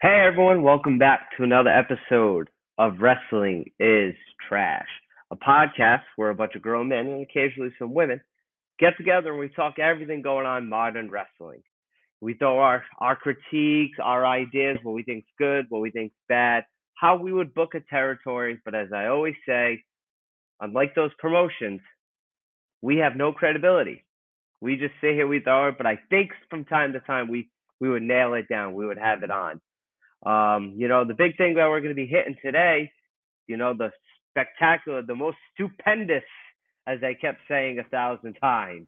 Hey everyone, welcome back to another episode of Wrestling is Trash, a podcast where a bunch of grown men and occasionally some women get together and we talk everything going on modern wrestling. We throw our, our critiques, our ideas, what we think's good, what we think's bad, how we would book a territory. But as I always say, unlike those promotions, we have no credibility. We just sit here, we throw it, but I think from time to time we we would nail it down. We would have it on. Um, you know, the big thing that we're going to be hitting today, you know, the spectacular, the most stupendous, as I kept saying a thousand times,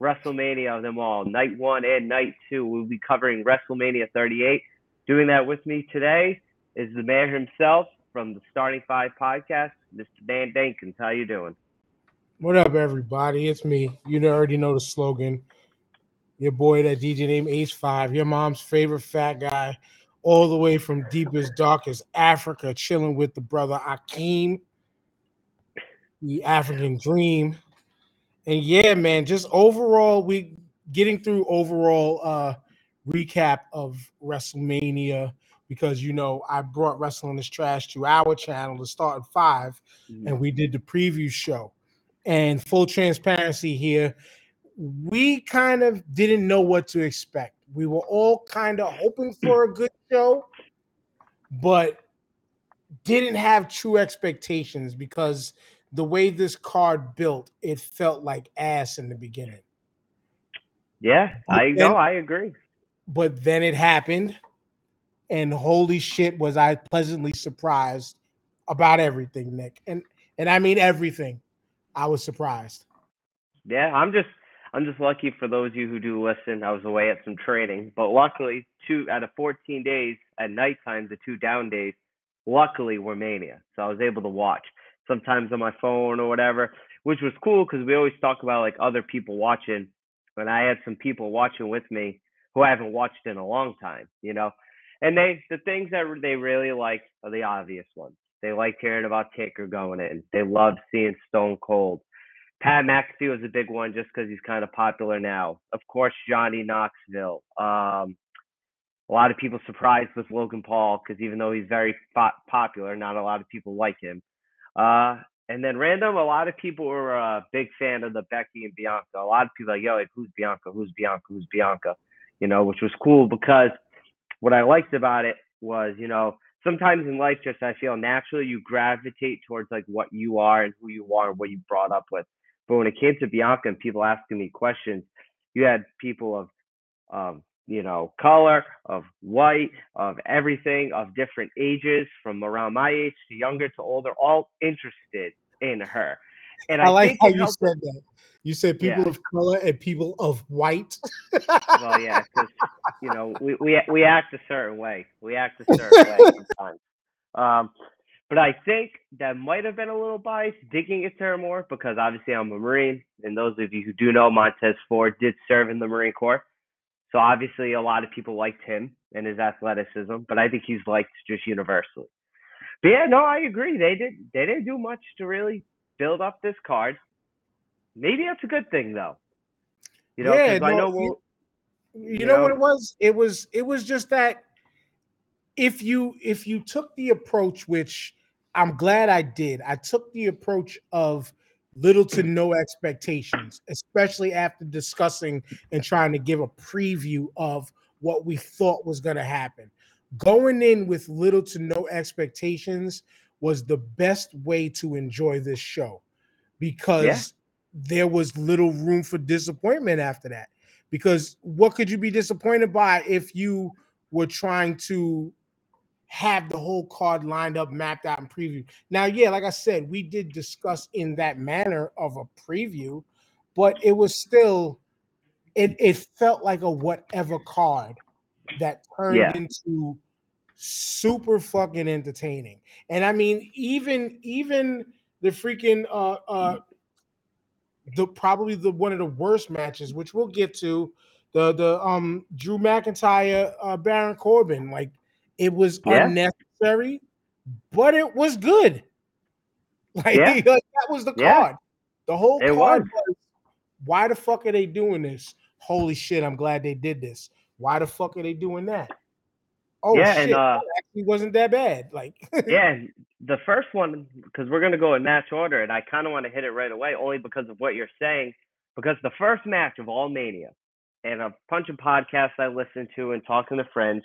WrestleMania of them all, night one and night two. We'll be covering WrestleMania 38. Doing that with me today is the mayor himself from the Starting Five podcast, Mr. Dan Dankins. How you doing? What up, everybody? It's me. You already know the slogan. Your boy, that DJ named Ace Five, your mom's favorite fat guy all the way from deepest, darkest Africa, chilling with the brother Akeem, the African dream. And yeah, man, just overall, we getting through overall uh recap of WrestleMania because you know I brought Wrestling is Trash to our channel to start at 5 mm-hmm. and we did the preview show. And full transparency here, we kind of didn't know what to expect. We were all kind of hoping for a good show, but didn't have true expectations because the way this card built, it felt like ass in the beginning. Yeah, I know, I agree. But then it happened, and holy shit, was I pleasantly surprised about everything, Nick. And and I mean everything. I was surprised. Yeah, I'm just I'm just lucky for those of you who do listen. I was away at some training, but luckily, two out of 14 days at nighttime, the two down days, luckily were Mania, so I was able to watch. Sometimes on my phone or whatever, which was cool because we always talk about like other people watching, and I had some people watching with me who I haven't watched in a long time, you know. And they the things that they really like are the obvious ones. They like hearing about Taker going in. They love seeing Stone Cold. Pat McAfee was a big one just because he's kind of popular now. Of course, Johnny Knoxville. Um, a lot of people surprised with Logan Paul because even though he's very popular, not a lot of people like him. Uh, and then random, a lot of people were a big fan of the Becky and Bianca. A lot of people like, yo, like, who's Bianca? Who's Bianca? Who's Bianca? You know, which was cool because what I liked about it was, you know, sometimes in life, just I feel naturally you gravitate towards like what you are and who you are and what you brought up with. But when it came to Bianca and people asking me questions, you had people of, um, you know, color, of white, of everything, of different ages, from around my age to younger to older, all interested in her. And I, I like how you said that. You said people yeah. of color and people of white. well, yeah, because you know we, we we act a certain way. We act a certain way sometimes. Um, but I think that might have been a little biased digging into her more because obviously I'm a Marine. And those of you who do know, Montez Ford did serve in the Marine Corps. So obviously a lot of people liked him and his athleticism, but I think he's liked just universally. But yeah, no, I agree. They did they didn't do much to really build up this card. Maybe that's a good thing though. You know, yeah, no, I know we'll, you, you know, know what it was? It was it was just that if you if you took the approach which I'm glad I did. I took the approach of little to no expectations, especially after discussing and trying to give a preview of what we thought was going to happen. Going in with little to no expectations was the best way to enjoy this show because yeah. there was little room for disappointment after that. Because what could you be disappointed by if you were trying to have the whole card lined up, mapped out, and preview. Now, yeah, like I said, we did discuss in that manner of a preview, but it was still, it it felt like a whatever card that turned yeah. into super fucking entertaining. And I mean, even even the freaking uh uh the probably the one of the worst matches, which we'll get to, the the um Drew McIntyre uh Baron Corbin, like it was yeah. unnecessary, but it was good. Like, yeah. like that was the card. The whole it card was. was why the fuck are they doing this? Holy shit, I'm glad they did this. Why the fuck are they doing that? Oh yeah, shit. and uh, actually wasn't that bad. Like yeah, the first one because we're gonna go in match order, and I kind of want to hit it right away, only because of what you're saying. Because the first match of all Mania, and a bunch of podcasts I listen to and talking to friends,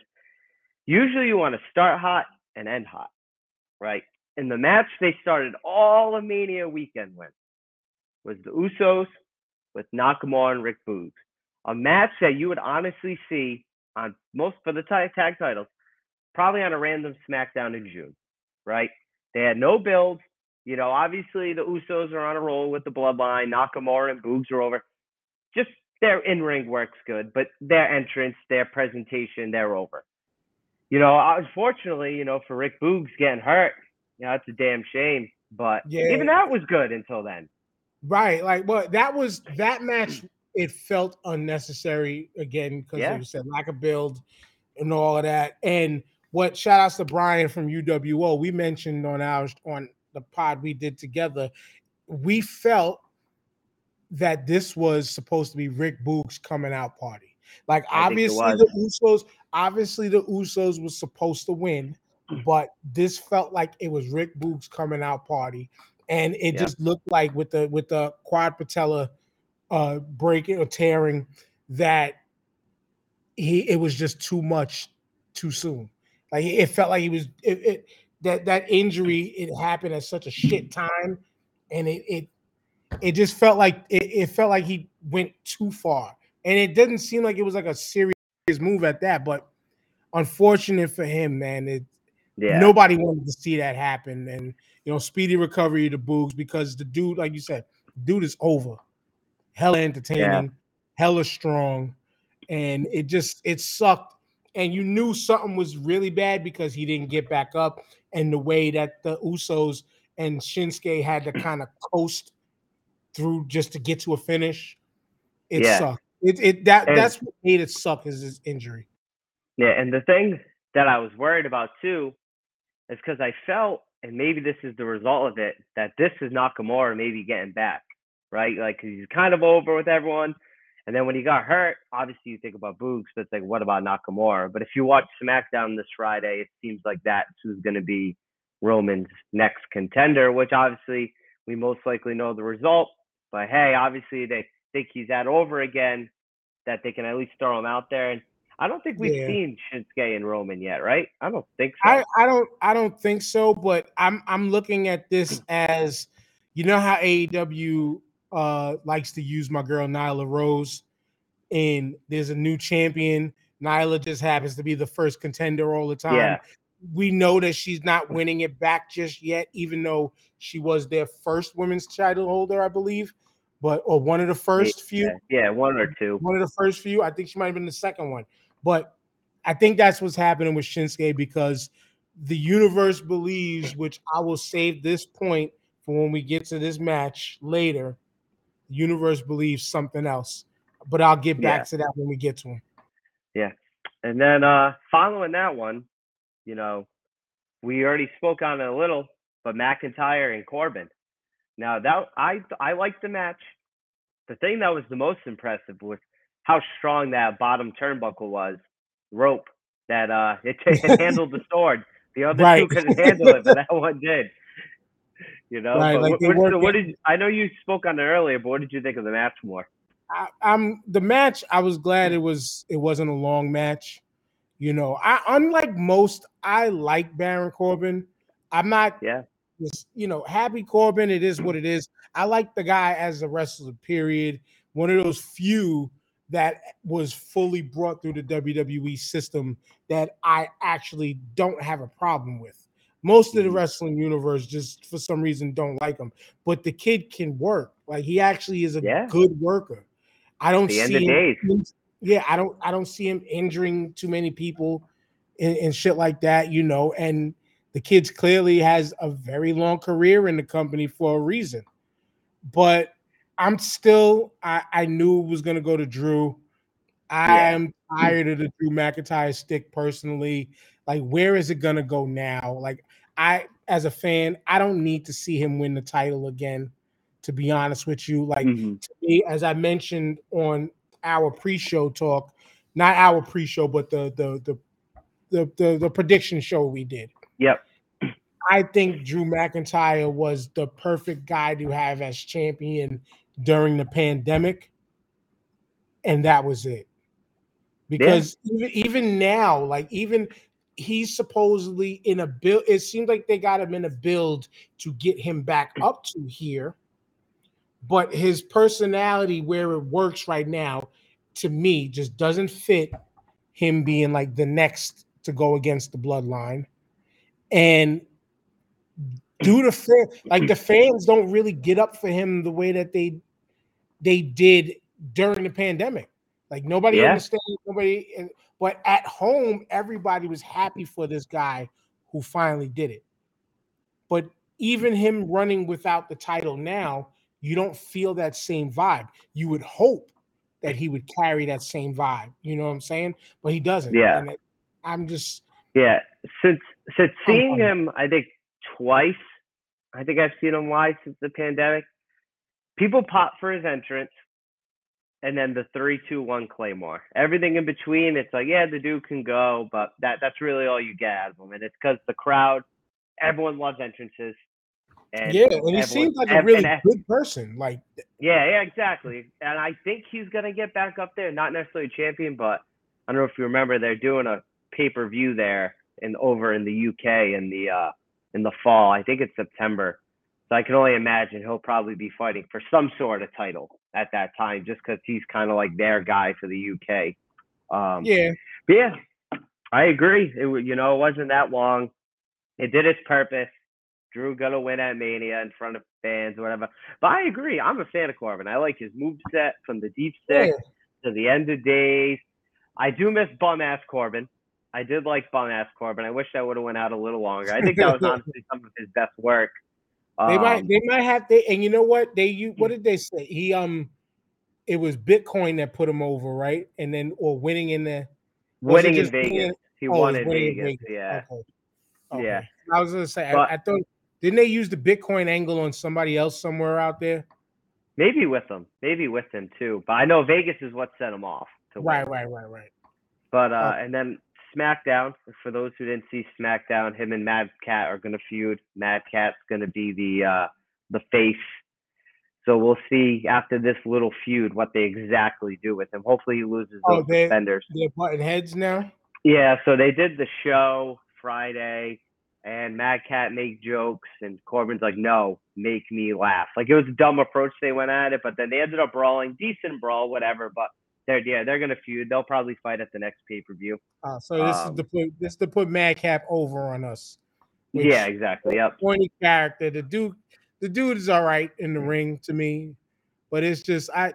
usually you want to start hot and end hot, right? In the match they started all of Mania weekend with was the Usos with Nakamura and Rick Boogs, a match that you would honestly see on most for the tag, tag titles, probably on a random SmackDown in June, right? They had no build. You know, obviously the Usos are on a roll with the Bloodline. Nakamura and Boogs are over. Just their in ring works good, but their entrance, their presentation, they're over. You know, unfortunately, you know, for Rick Boogs getting hurt, you know, that's a damn shame. But yeah. even that was good until then. Right. Like, well, that was that match it felt unnecessary again because yeah. you said, lack of build and all of that. And what shout outs to Brian from UWO, we mentioned on our on the pod we did together, we felt that this was supposed to be Rick Boogs coming out party. Like obviously the Usos, obviously the Usos was supposed to win, but this felt like it was Rick Boogs coming out party. And it yeah. just looked like with the with the quad patella uh, breaking or tearing that he it was just too much too soon. Like it felt like he was it, it that that injury it happened at such a shit time, and it it it just felt like it, it felt like he went too far, and it didn't seem like it was like a serious move at that. But unfortunate for him, man, it yeah. nobody wanted to see that happen, and you know, speedy recovery to Boogs because the dude, like you said, dude is over hella entertaining, yeah. hella strong, and it just it sucked. And you knew something was really bad because he didn't get back up, and the way that the Usos and Shinsuke had to kind of coast through just to get to a finish. It yeah. sucked. It, it that and, that's what made it suck is his injury. Yeah, and the thing that I was worried about too is because I felt, and maybe this is the result of it, that this is Nakamura maybe getting back right? Like he's kind of over with everyone. And then when he got hurt, obviously you think about Boogs, but it's like, what about Nakamura? But if you watch SmackDown this Friday, it seems like that's who's going to be Roman's next contender, which obviously we most likely know the result. But hey, obviously they think he's at over again, that they can at least throw him out there. And I don't think we've yeah. seen Shinsuke and Roman yet, right? I don't think so. I, I don't I don't think so, but I'm I'm looking at this as you know how AEW uh, likes to use my girl Nyla Rose, and there's a new champion. Nyla just happens to be the first contender all the time. Yeah. We know that she's not winning it back just yet, even though she was their first women's title holder, I believe, but or one of the first few. Yeah, yeah, one or two. One of the first few. I think she might have been the second one, but I think that's what's happening with Shinsuke because the universe believes, which I will save this point for when we get to this match later The universe believes something else. But I'll get back yeah. to that when we get to him. Yeah. And then uh following that one, you know, we already spoke on it a little, but McIntyre and Corbin. Now that I I liked the match. The thing that was the most impressive was how strong that bottom turnbuckle was, rope that uh it, it handled the sword. The other right. two couldn't handle it, but that one did. You know, right, like what, what, what, did I know you spoke on it earlier, but what did you think of the match more? I, am the match. I was glad it was it wasn't a long match. You know, I unlike most, I like Baron Corbin. I'm not, yeah, you know, happy Corbin. It is what it is. I like the guy as a wrestler. Period. One of those few that was fully brought through the WWE system that I actually don't have a problem with. Most of the mm-hmm. wrestling universe just for some reason don't like him, but the kid can work. Like he actually is a yeah. good worker. I don't the see him, yeah, I don't I don't see him injuring too many people and, and shit like that, you know. And the kid's clearly has a very long career in the company for a reason. But I'm still I, I knew it was gonna go to Drew. I yeah. am tired of the Drew McIntyre stick personally. Like, where is it gonna go now? Like, I, as a fan, I don't need to see him win the title again. To be honest with you, like mm-hmm. to me, as I mentioned on our pre-show talk, not our pre-show, but the the the the, the the prediction show we did. Yep. I think Drew McIntyre was the perfect guy to have as champion during the pandemic, and that was it. Because yeah. even even now, like even he's supposedly in a build. It seems like they got him in a build to get him back up to here, but his personality, where it works right now, to me, just doesn't fit him being like the next to go against the bloodline. And do the fan like the fans don't really get up for him the way that they they did during the pandemic. Like nobody yeah. understands nobody, but at home, everybody was happy for this guy who finally did it. But even him running without the title now, you don't feel that same vibe. You would hope that he would carry that same vibe. You know what I'm saying? But he doesn't. Yeah. I'm just. Yeah. Since since oh, seeing him, I think twice. I think I've seen him live since the pandemic. People pop for his entrance, and then the three, two, one Claymore. Everything in between, it's like, yeah, the dude can go, but that that's really all you get out of him. And it's because the crowd, everyone loves entrances. And yeah, and he seems like a really good person. Like eh yeah, yeah, exactly. And I think he's gonna get back up there. Not necessarily champion, but I don't know if you remember they're doing a pay per view there in over in the UK in the uh in the fall. I think it's September. So I can only imagine he'll probably be fighting for some sort of title at that time, just because he's kind of like their guy for the UK. Um, yeah, yeah, I agree. It you know it wasn't that long. It did its purpose. Drew gonna win at Mania in front of fans or whatever. But I agree. I'm a fan of Corbin. I like his move set from the Deep Six yeah. to the end of days. I do miss bum ass Corbin. I did like bum ass Corbin. I wish that would have went out a little longer. I think that was honestly some of his best work. Um, they might they might have they and you know what they you what did they say? He um it was Bitcoin that put him over, right? And then or winning in the winning in Vegas. Winning, he oh, won in Vegas. Vegas. Yeah. Okay. Okay. Yeah. I was gonna say but, I, I thought didn't they use the Bitcoin angle on somebody else somewhere out there? Maybe with them, maybe with them too. But I know Vegas is what set him off. right, right, right, right. But uh, and then SmackDown. For those who didn't see SmackDown, him and Mad Cat are gonna feud. Mad Cat's gonna be the uh, the face. So we'll see after this little feud what they exactly do with him. Hopefully he loses oh, those they, defenders. They're butting heads now. Yeah, so they did the show Friday and Mad Cat make jokes, and Corbin's like, "No, make me laugh." Like it was a dumb approach they went at it, but then they ended up brawling, decent brawl, whatever. But they're yeah, they're gonna feud. They'll probably fight at the next pay per view. Uh, so this um, is to put this to put Madcap over on us. Yeah, exactly. Yep. Pointy character. The dude, the dude is all right in the ring to me, but it's just I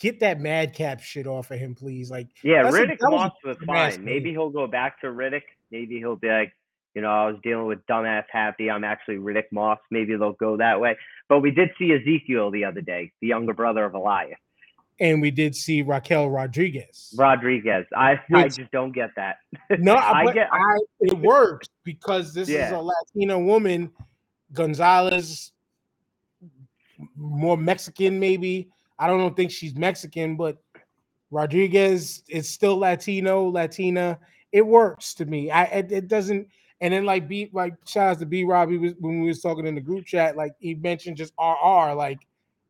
get that Madcap shit off of him, please. Like yeah, Riddick a, was, was fine. Maybe he'll go back to Riddick. Maybe he'll be like, you know, I was dealing with dumbass happy. I'm actually Riddick Moss. Maybe they'll go that way. But we did see Ezekiel the other day, the younger brother of Elias. And we did see Raquel Rodriguez. Rodriguez. I, Which, I just don't get that. No, I get I, it works because this yeah. is a Latina woman, Gonzalez, more Mexican, maybe. I don't think she's Mexican, but Rodriguez is still Latino, Latina. It works to me. I it, it doesn't and then like B like shout out to B Rob, was when we was talking in the group chat, like he mentioned just RR, like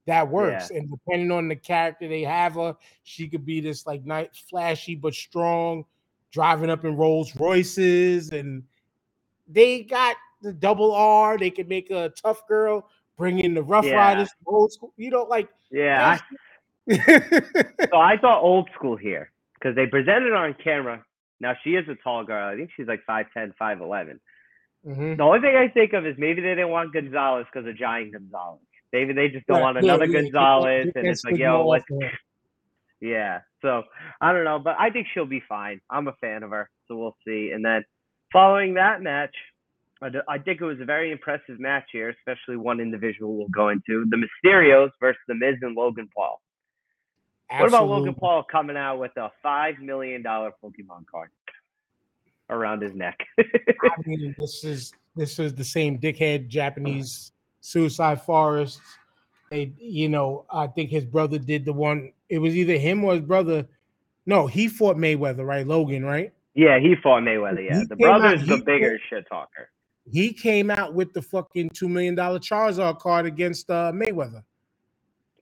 that works. Yeah. And depending on the character they have her, she could be this like night flashy but strong, driving up in Rolls Royces, and they got the double R. They could make a tough girl, bring in the Rough yeah. Riders, old school. You know, like yeah. I, so I thought old school here because they presented on camera now she is a tall girl. I think she's like 5'10, 5'11. Mm-hmm. The only thing I think of is maybe they didn't want Gonzalez because of Giant Gonzalez. Maybe they just don't right. want another yeah, Gonzalez, yeah, and it's like, yo, let's. Yeah, so I don't know, but I think she'll be fine. I'm a fan of her, so we'll see. And then following that match, I, I think it was a very impressive match here, especially one individual we'll go into the Mysterios versus the Miz and Logan Paul. Absolutely. What about Logan Paul coming out with a five million dollar Pokemon card around his neck? I mean, this is this is the same dickhead Japanese suicide forest. They, you know, I think his brother did the one. It was either him or his brother. No, he fought Mayweather, right? Logan, right? Yeah, he fought Mayweather. Yeah, he the brother's out, the bigger shit talker. He came out with the fucking two million dollar Charizard card against uh, Mayweather.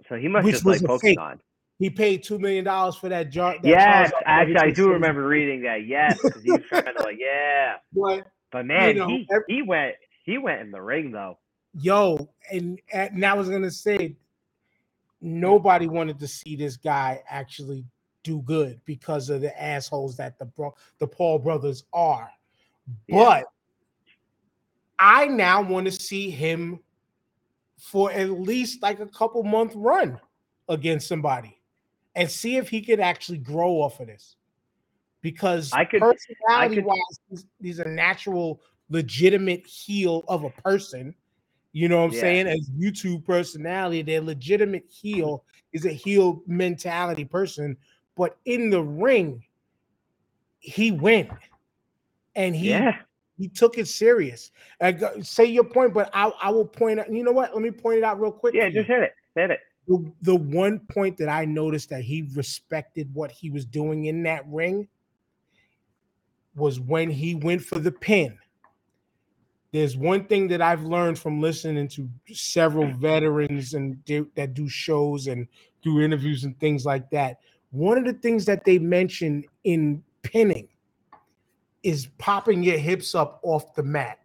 So he must just like Pokemon. He paid two million dollars for that jar. That yes, Charizard actually, I do remember reading that. Yes, because he was trying to like, yeah. But, but man, you know, he, every, he went he went in the ring though. Yo, and, and I was gonna say, nobody wanted to see this guy actually do good because of the assholes that the bro- the Paul brothers are. Yeah. But I now want to see him for at least like a couple month run against somebody and see if he could actually grow off of this. Because I could, personality I could, wise, he's, he's, a natural, legitimate heel of a person. You know what I'm yeah. saying? As YouTube personality, their legitimate heel is a heel mentality person. But in the ring, he went and he yeah. he took it serious. Say your point, but I, I will point out. You know what? Let me point it out real quick. Yeah, just hit it. Hit it. The, the one point that I noticed that he respected what he was doing in that ring was when he went for the pin. There's one thing that I've learned from listening to several mm. veterans and do, that do shows and do interviews and things like that. One of the things that they mention in pinning is popping your hips up off the mat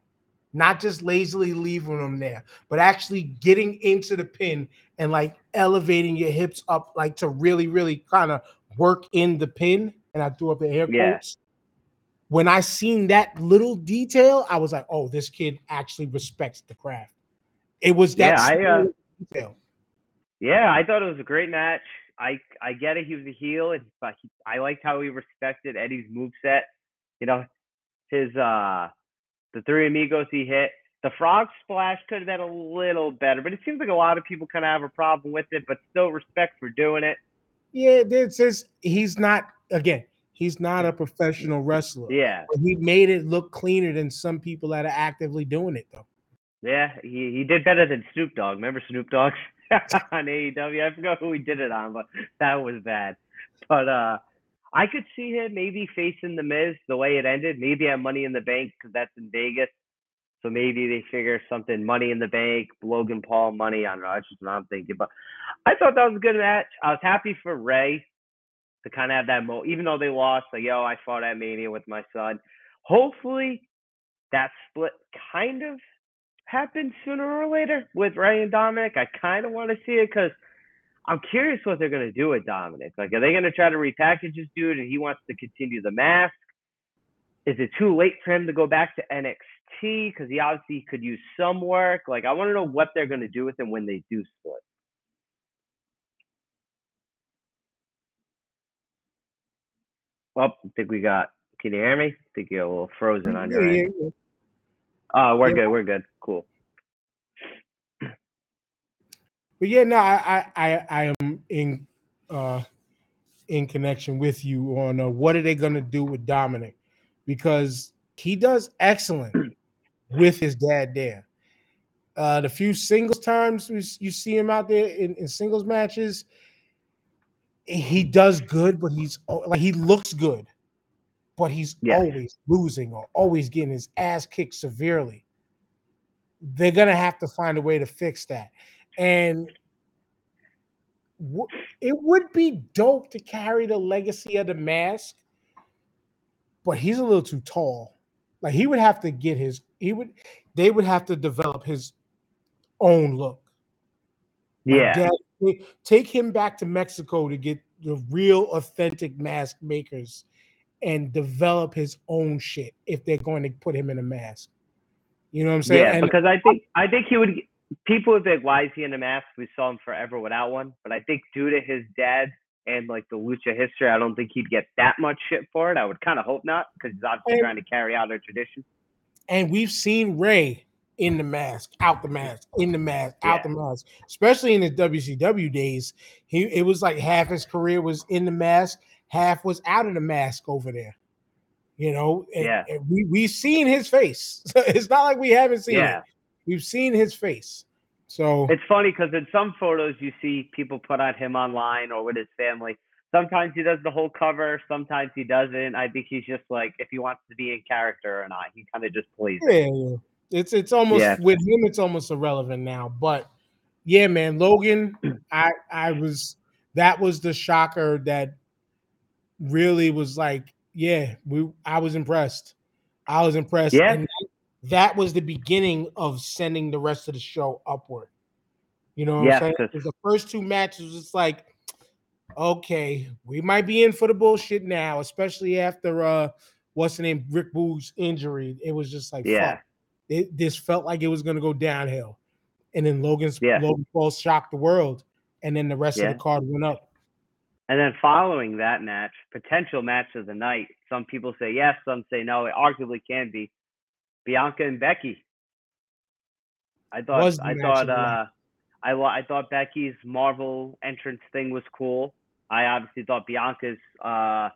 not just lazily leaving them there, but actually getting into the pin and like elevating your hips up, like to really, really kind of work in the pin. And I threw up the air quotes. When I seen that little detail, I was like, "Oh, this kid actually respects the craft." It was that yeah, I, uh, detail. Yeah, I thought it was a great match. I I get it. He was a heel, and but he, I liked how he respected Eddie's move set. You know, his uh the three amigos he hit. The frog splash could have been a little better, but it seems like a lot of people kind of have a problem with it, but still respect for doing it. Yeah, this is he's not again, he's not a professional wrestler. Yeah. he made it look cleaner than some people that are actively doing it though. Yeah, he, he did better than Snoop Dogg. Remember Snoop Dogg on AEW? I forgot who he did it on, but that was bad. But uh I could see him maybe facing the Miz the way it ended. Maybe at Money in the Bank because that's in Vegas. So maybe they figure something Money in the Bank, Logan Paul money. I don't know. That's just what I'm thinking. But I thought that was a good match. I was happy for Rey to kind of have that mo. Even though they lost, like yo, I fought at Mania with my son. Hopefully, that split kind of happens sooner or later with Rey and Dominic. I kind of want to see it because I'm curious what they're going to do with Dominic. Like, are they going to try to repackage this dude and he wants to continue the mask? Is it too late for him to go back to NXT? Because he obviously could use some work. Like, I want to know what they're going to do with him when they do split. Well, I think we got. Can you hear me? I think you're a little frozen on your end. Oh, we're good. We're good. Cool. but yeah, no, I I I am in uh in connection with you on uh, what are they going to do with Dominic because he does excellent with his dad there. Uh, the few singles times you see him out there in, in singles matches, he does good, but he's like he looks good, but he's always losing or always getting his ass kicked severely. They're gonna have to find a way to fix that. And it would be dope to carry the legacy of the mask, but he's a little too tall. Like he would have to get his, he would, they would have to develop his own look. Yeah. Take him back to Mexico to get the real authentic mask makers and develop his own shit if they're going to put him in a mask. You know what I'm saying? Yeah, and because I think I think he would people would be like, why is he in a mask? We saw him forever without one. But I think due to his dad and like the lucha history, I don't think he'd get that much shit for it. I would kind of hope not because he's obviously and, trying to carry out a tradition. And we've seen Rey in the mask, out the mask, in the mask, yeah. out the mask. Especially in his WCW days, he it was like half his career was in the mask, half was out of the mask over there. You know, and, yeah. And we we've seen his face. it's not like we haven't seen yeah. it. We've seen his face. So it's funny because in some photos you see people put on him online or with his family. sometimes he does the whole cover, sometimes he doesn't. I think he's just like if he wants to be in character or not, he kind of just plays. Yeah, yeah, it's it's almost yeah. with him, it's almost irrelevant now. But yeah, man, Logan, I I was that was the shocker that really was like, yeah, we I was impressed. I was impressed. Yeah. And that was the beginning of sending the rest of the show upward. You know, yeah, I'm saying? the first two matches, it's like, okay, we might be in for the bullshit now, especially after uh what's the name, Rick Boogs injury. It was just like, yeah, it, this felt like it was gonna go downhill, and then Logan's yeah. Logan Paul shocked the world, and then the rest yeah. of the card went up. And then following that match, potential match of the night. Some people say yes, some say no. It arguably can be Bianca and Becky. I thought I thought uh I I thought Becky's Marvel entrance thing was cool. I obviously thought Bianca's uh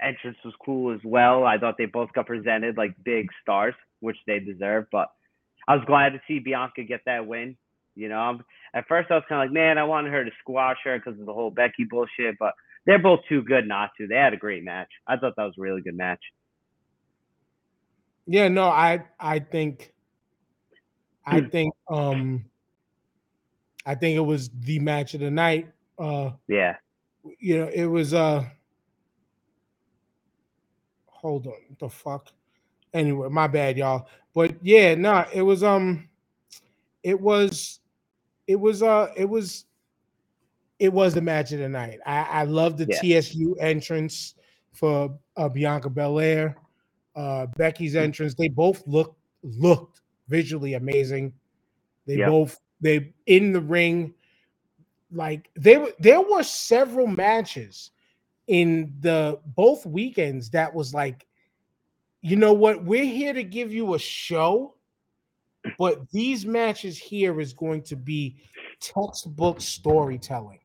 entrance was cool as well. I thought they both got presented like big stars, which they deserve. But I was glad to see Bianca get that win. You know, I'm, at first I was kind of like, man, I wanted her to squash her because of the whole Becky bullshit. But they're both too good not to. They had a great match. I thought that was a really good match. Yeah, no, I I think I hmm. think um I think it was the match of the night. Uh yeah. You know, it was uh hold on, the fuck. Anyway, my bad, y'all. But yeah, no, nah, it was um it was it was uh it was it was the match of the night. I, I love the yeah. TSU entrance for uh, Bianca Belair uh, Becky's mm. entrance. They both looked looked visually amazing. They yep. both they in the ring. Like they were there were several matches in the both weekends that was like, you know what, we're here to give you a show, but these matches here is going to be textbook storytelling.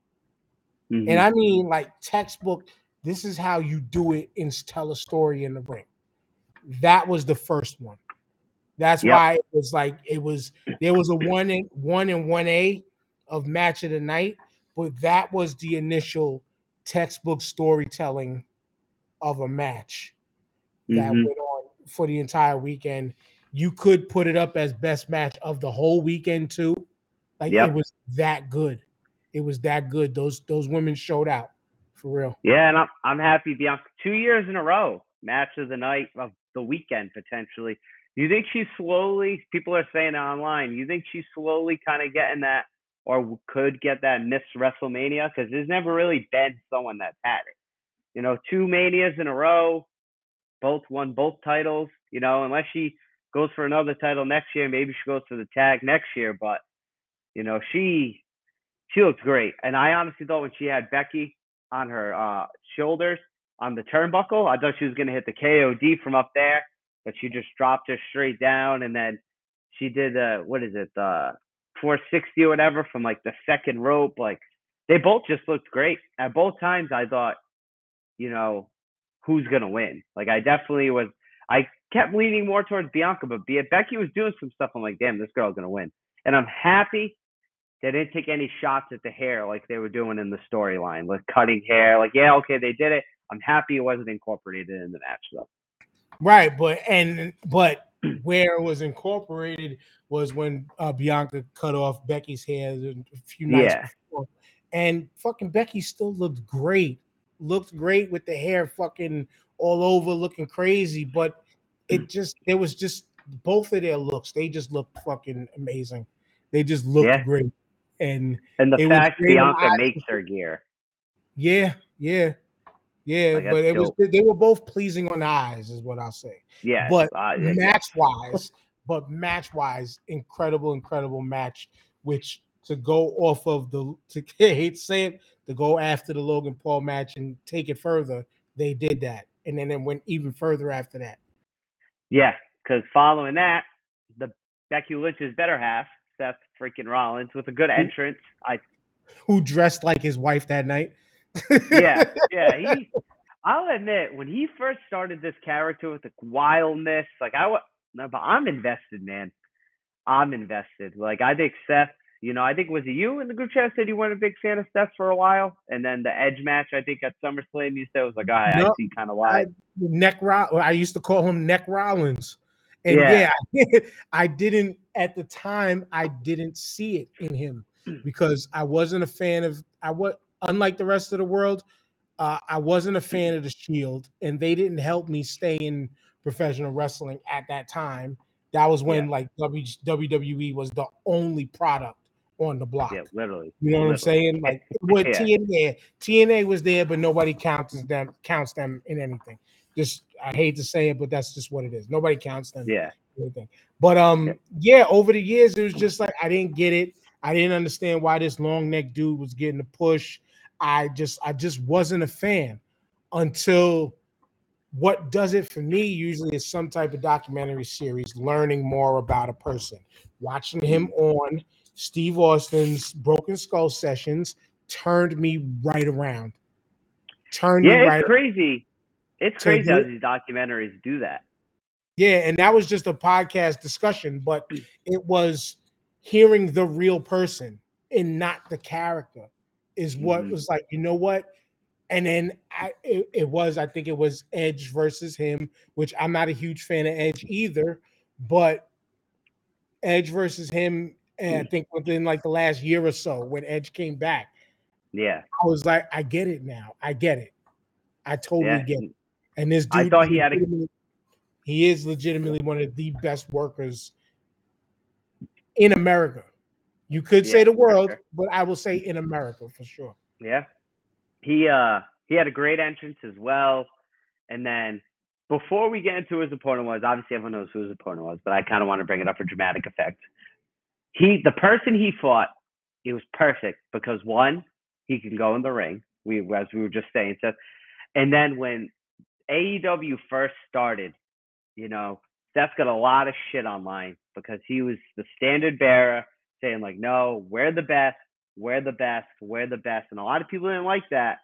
Mm-hmm. And I mean like textbook, this is how you do it and tell a story in the ring. That was the first one. That's yep. why it was like it was there was a one in one and one A of match of the night, but that was the initial textbook storytelling of a match that mm-hmm. went on for the entire weekend. You could put it up as best match of the whole weekend too. Like yep. it was that good. It was that good. Those those women showed out for real. Yeah, and I'm I'm happy Bianca two years in a row match of the night of the weekend potentially. You think she's slowly? People are saying online. You think she's slowly kind of getting that, or could get that Miss WrestleMania? Because there's never really been someone that's had it. You know, two manias in a row, both won both titles. You know, unless she goes for another title next year, maybe she goes for the tag next year. But you know, she she looks great. And I honestly thought when she had Becky on her uh, shoulders, on the turnbuckle. I thought she was going to hit the KOD from up there, but she just dropped her straight down. And then she did, uh, what is it, the 460 or whatever from like the second rope. Like they both just looked great. At both times, I thought, you know, who's going to win? Like I definitely was, I kept leaning more towards Bianca, but Becky was doing some stuff. I'm like, damn, this girl's going to win. And I'm happy they didn't take any shots at the hair like they were doing in the storyline, like cutting hair. Like, yeah, okay, they did it. I'm happy it wasn't incorporated in the match though. Right, but and but where it was incorporated was when uh, Bianca cut off Becky's hair a few nights yeah. before, and fucking Becky still looked great, looked great with the hair fucking all over, looking crazy. But it mm. just it was just both of their looks. They just looked fucking amazing. They just looked yeah. great, and and the fact Bianca makes her gear. Yeah, yeah. Yeah, but it was they were both pleasing on the eyes, is what I'll say. Yeah, but uh, yeah, match wise, but match wise, incredible, incredible match. Which to go off of the to I hate to say it, to go after the Logan Paul match and take it further, they did that, and then it went even further after that. Yeah, because following that, the Becky Lynch's better half, Seth freaking Rollins, with a good entrance. I who dressed like his wife that night yeah, yeah. He, I'll admit, when he first started this character with the wildness, like I no, but I'm invested, man. I'm invested. Like I think Seth, You know, I think was it you in the group chat said you weren't a big fan of Seth for a while, and then the Edge match I think at SummerSlam you said was like, I, no, I see kind of why. Neck Roll, I used to call him Neck Rollins, and yeah, yeah I didn't at the time. I didn't see it in him because I wasn't a fan of. I was unlike the rest of the world. Uh, I wasn't a fan of the Shield, and they didn't help me stay in professional wrestling at that time. That was when yeah. like WWE was the only product on the block. Yeah, literally. You know literally. what I'm saying? Like with yeah. TNA, TNA was there, but nobody counts them counts them in anything. Just I hate to say it, but that's just what it is. Nobody counts them. Yeah. Anything. But um, yeah. yeah, over the years, it was just like I didn't get it. I didn't understand why this long neck dude was getting the push. I just I just wasn't a fan until what does it for me usually is some type of documentary series learning more about a person watching him on steve austin's broken skull sessions turned me right around turned yeah, it's right crazy it's crazy how these documentaries do that yeah and that was just a podcast discussion but it was hearing the real person and not the character is what mm-hmm. was like, you know what? And then I, it, it, was, I think it was Edge versus him, which I'm not a huge fan of Edge either, but Edge versus him, and I mm. think within like the last year or so when Edge came back, yeah, I was like, I get it now. I get it. I totally yeah. get it. And this dude, I thought he had a. He is legitimately one of the best workers in America. You could yeah, say the world, sure. but I will say in America for sure. Yeah. He uh he had a great entrance as well. And then before we get into who his opponent was, obviously everyone knows who his opponent was, but I kind of want to bring it up for dramatic effect. He the person he fought, he was perfect because one, he can go in the ring. We as we were just saying, so and then when AEW first started, you know, Seth got a lot of shit online because he was the standard bearer saying like, no, we're the best, we're the best, we're the best. And a lot of people didn't like that,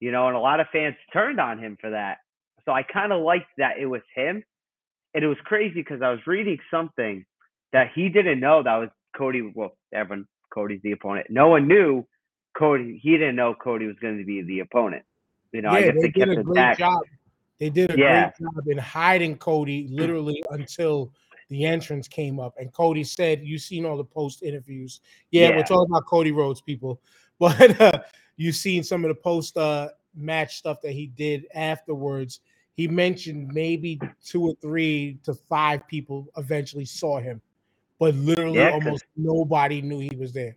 you know, and a lot of fans turned on him for that. So I kind of liked that it was him. And it was crazy because I was reading something that he didn't know that was Cody. Well, everyone, Cody's the opponent. No one knew Cody. He didn't know Cody was going to be the opponent. You know, yeah, I guess they, they kept did a great back. job. They did a yeah. great job in hiding Cody literally until the entrance came up, and Cody said, "You've seen all the post interviews. Yeah, yeah. we're talking about Cody Rhodes, people, but uh, you've seen some of the post uh, match stuff that he did afterwards. He mentioned maybe two or three to five people eventually saw him, but literally yeah, almost nobody knew he was there.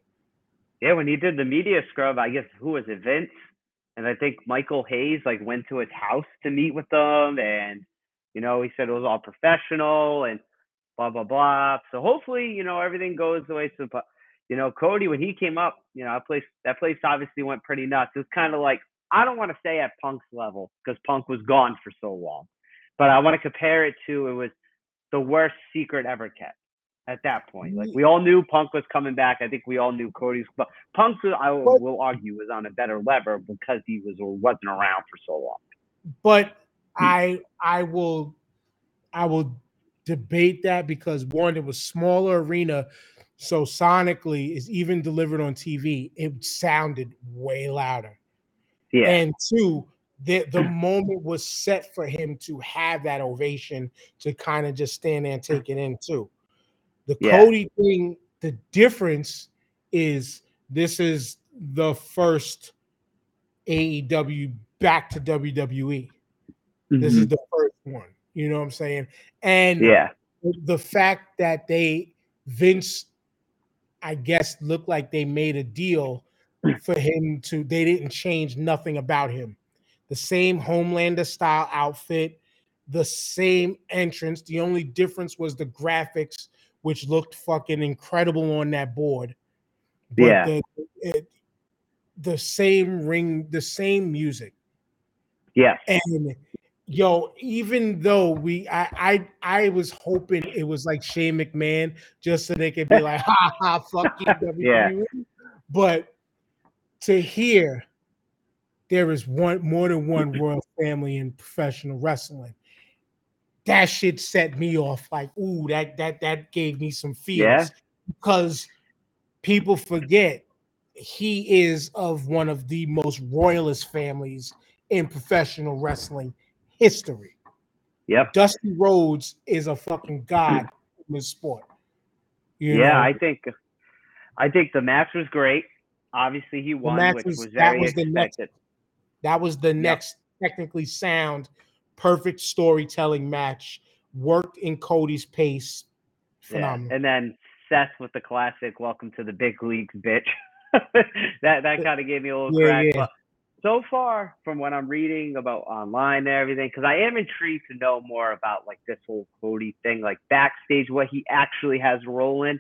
Yeah, when he did the media scrub, I guess who was it, Vince? And I think Michael Hayes like went to his house to meet with them, and you know he said it was all professional and blah blah blah. So hopefully, you know, everything goes the way so. You know, Cody when he came up, you know, that place that place obviously went pretty nuts. It was kind of like I don't want to say at Punk's level because Punk was gone for so long, but I want to compare it to it was the worst secret ever kept at that point. Like we all knew Punk was coming back. I think we all knew Cody's, but Punk, I will, will argue, was on a better lever because he was or wasn't around for so long. But hmm. I I will I will debate that because one, it was smaller arena, so sonically is even delivered on TV, it sounded way louder. Yeah. And two, the the moment was set for him to have that ovation to kind of just stand there and take it in too. The yeah. Cody thing, the difference is this is the first AEW back to WWE. Mm-hmm. This is mm-hmm. the first one. You know what I'm saying? And yeah, the fact that they Vince, I guess, looked like they made a deal for him to. They didn't change nothing about him. The same Homelander style outfit, the same entrance. The only difference was the graphics, which looked fucking incredible on that board. But yeah. The, it, the same ring, the same music. Yeah. And yo, even though we, I, I, I was hoping it was like Shane McMahon, just so they could be like, ha ha, fuck you, yeah. But to hear there is one more than one royal family in professional wrestling, that shit set me off. Like, ooh, that that that gave me some feels yeah. because people forget he is of one of the most royalist families in professional wrestling history. Yep. Dusty Rhodes is a fucking god in this sport. You yeah, know? I think I think the match was great. Obviously, he won, which was, was very was expected. Next, that was the yep. next technically sound, perfect storytelling match. Worked in Cody's pace. Phenomenal. Yeah. And then Seth with the classic "Welcome to the big leagues, bitch." that that kind of gave me a little yeah, crack. Yeah. So far, from what I'm reading about online and everything, because I am intrigued to know more about like this whole Cody thing, like backstage, what he actually has rolling.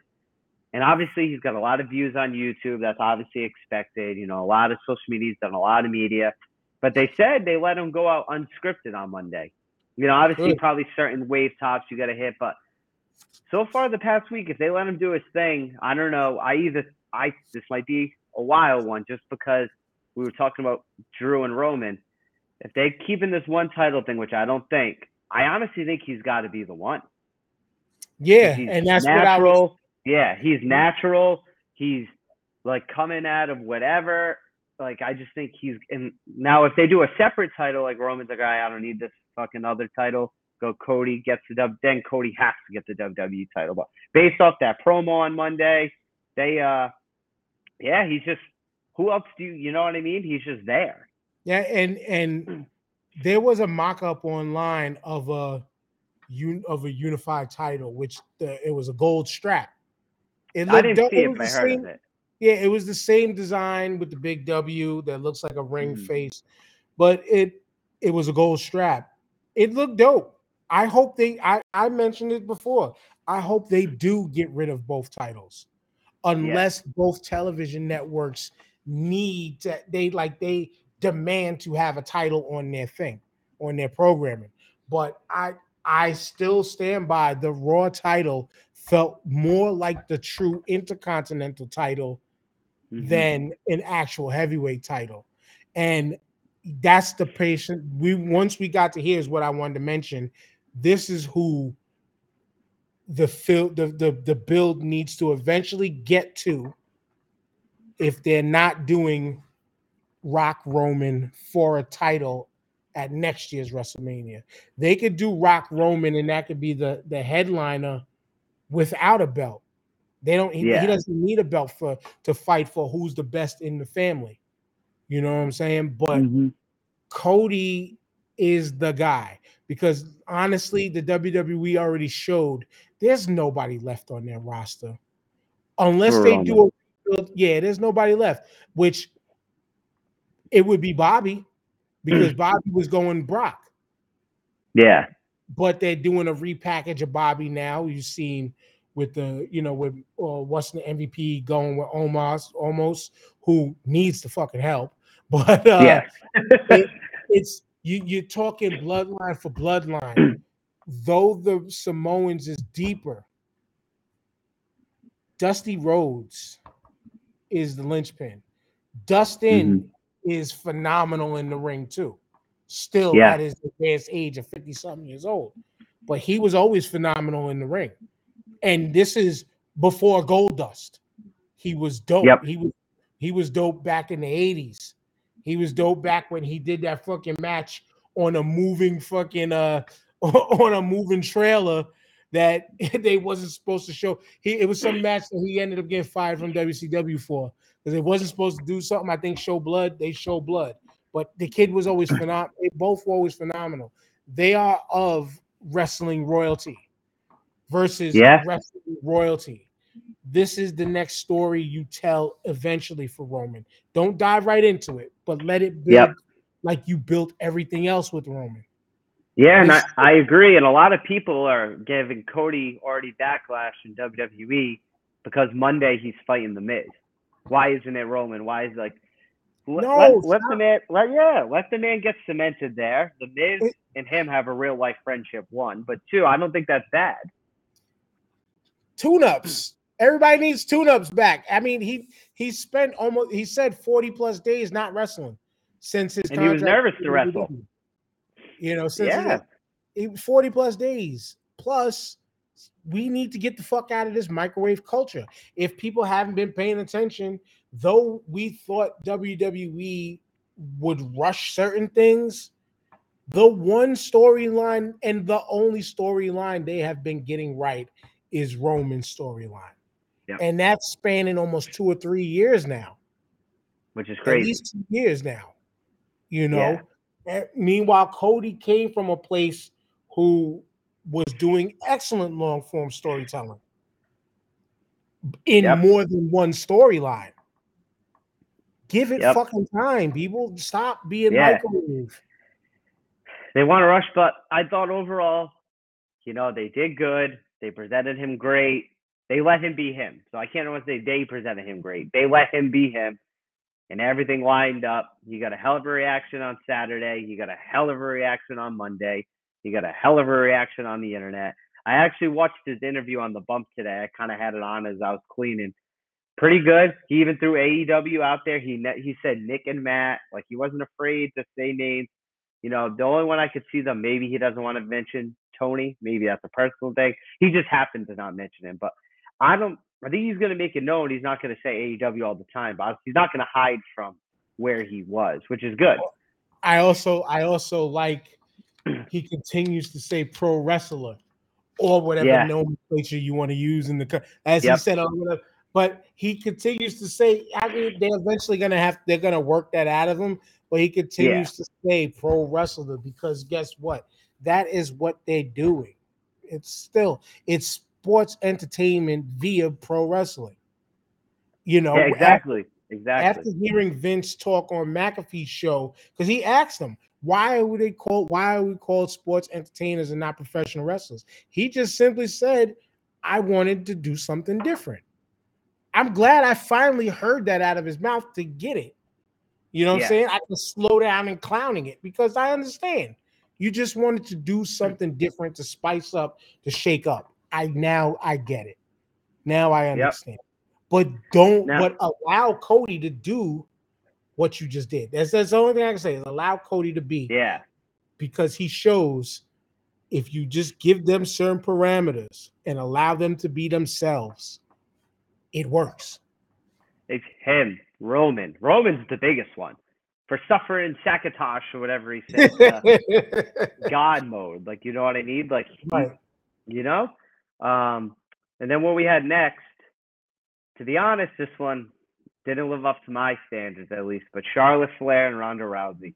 And obviously, he's got a lot of views on YouTube. That's obviously expected. You know, a lot of social media. He's done a lot of media. But they said they let him go out unscripted on Monday. You know, obviously, Good. probably certain wave tops you got to hit. But so far, the past week, if they let him do his thing, I don't know. I either, I, this might be a wild one just because we were talking about Drew and Roman. If they keep in this one title thing, which I don't think, I honestly think he's got to be the one. Yeah, and that's natural. what I was. Yeah, he's mm-hmm. natural. He's like coming out of whatever. Like I just think he's and now. If they do a separate title, like Roman's a guy, I don't need this fucking other title. Go Cody gets the dub. Then Cody has to get the WWE title. But based off that promo on Monday, they uh, yeah, he's just who else do you you know what I mean? He's just there. Yeah, and and there was a mock-up online of a un, of a unified title, which the, it was a gold strap. It looked, I didn't see it, but I heard same, of it. Yeah, it was the same design with the big W that looks like a ring mm. face, but it it was a gold strap. It looked dope. I hope they I, I mentioned it before. I hope they do get rid of both titles. Unless yeah. both television networks need to they like they demand to have a title on their thing, on their programming. But I I still stand by the Raw title felt more like the true intercontinental title mm-hmm. than an actual heavyweight title. And that's the patient we once we got to here is what I wanted to mention. This is who the fil- the, the the build needs to eventually get to if they're not doing Rock Roman for a title at next year's WrestleMania. They could do Rock Roman and that could be the the headliner without a belt. They don't he, yeah. he doesn't need a belt for to fight for who's the best in the family. You know what I'm saying? But mm-hmm. Cody is the guy because honestly, the WWE already showed there's nobody left on their roster unless they do a yeah, there's nobody left, which it would be Bobby because mm. Bobby was going Brock. Yeah. But they're doing a repackage of Bobby now. You've seen with the, you know, with uh, what's the MVP going with Omos, almost who needs the fucking help. But uh, yeah, it, it's you. You're talking bloodline for bloodline. Though the Samoans is deeper, Dusty Rhodes is the linchpin. Dustin mm-hmm. is phenomenal in the ring too. Still yeah. at his advanced age of 50 something years old. But he was always phenomenal in the ring. And this is before Goldust. He was dope. Yep. He was he was dope back in the 80s. He was dope back when he did that fucking match on a moving fucking uh on a moving trailer that they wasn't supposed to show. He it was some match that he ended up getting fired from WCW for because it wasn't supposed to do something. I think show blood. They show blood, but the kid was always phenomenal. They both were always phenomenal. They are of wrestling royalty versus yeah. royalty. This is the next story you tell eventually for Roman. Don't dive right into it, but let it build yep. like you built everything else with Roman. Yeah, and I, I agree. And a lot of people are giving Cody already backlash in WWE because Monday he's fighting the Miz. Why isn't it Roman? Why is it like let, no, let, let the man let yeah, let the man get cemented there. The Miz it, and him have a real life friendship, one. But two, I don't think that's bad. Tune-ups. Everybody needs tune-ups back. I mean, he he spent almost he said 40 plus days not wrestling since his and he was nervous to wrestle. You know, since yeah. he, 40 plus days plus we need to get the fuck out of this microwave culture. If people haven't been paying attention, though we thought WWE would rush certain things, the one storyline and the only storyline they have been getting right is Roman's storyline. Yep. And that's spanning almost two or three years now. Which is crazy. At least two years now. You know. Yeah. meanwhile, Cody came from a place who was doing excellent long form storytelling in yep. more than one storyline. Give it yep. fucking time, people. Stop being yeah. microwave. They want to rush, but I thought overall, you know, they did good. They presented him great. They let him be him. So I can't always say they presented him great. They let him be him, and everything lined up. He got a hell of a reaction on Saturday. He got a hell of a reaction on Monday. He got a hell of a reaction on the internet. I actually watched his interview on the bump today. I kind of had it on as I was cleaning. Pretty good. He even threw AEW out there. He he said Nick and Matt. Like he wasn't afraid to say names. You know, the only one I could see them maybe he doesn't want to mention Tony. Maybe that's a personal thing. He just happened to not mention him. But I don't. I think he's going to make it known. He's not going to say AEW all the time, but he's not going to hide from where he was, which is good. I also I also like he continues to say pro wrestler or whatever yeah. nomenclature you want to use in the as yep. he said on whatever. But he continues to say, I mean, they're eventually gonna have they're gonna work that out of him. But he continues yeah. to say pro wrestler because guess what? That is what they're doing. It's still it's sports entertainment via pro wrestling. You know, yeah, exactly. After, exactly. After hearing Vince talk on McAfee's show, because he asked him, why are they called why are we called sports entertainers and not professional wrestlers? He just simply said, I wanted to do something different. I'm glad I finally heard that out of his mouth to get it. You know what yeah. I'm saying? I can slow down and clowning it because I understand. You just wanted to do something different to spice up, to shake up. I now I get it. Now I understand. Yep. But don't now, but allow Cody to do what you just did. That's that's the only thing I can say is allow Cody to be. Yeah. Because he shows if you just give them certain parameters and allow them to be themselves, it works. It's him, Roman. Roman's the biggest one. For suffering Sakatosh or whatever he said, uh, God mode. Like, you know what I mean? Like, right. you know? Um, and then what we had next, to be honest, this one didn't live up to my standards at least. But Charlotte Flair and Ronda Rousey.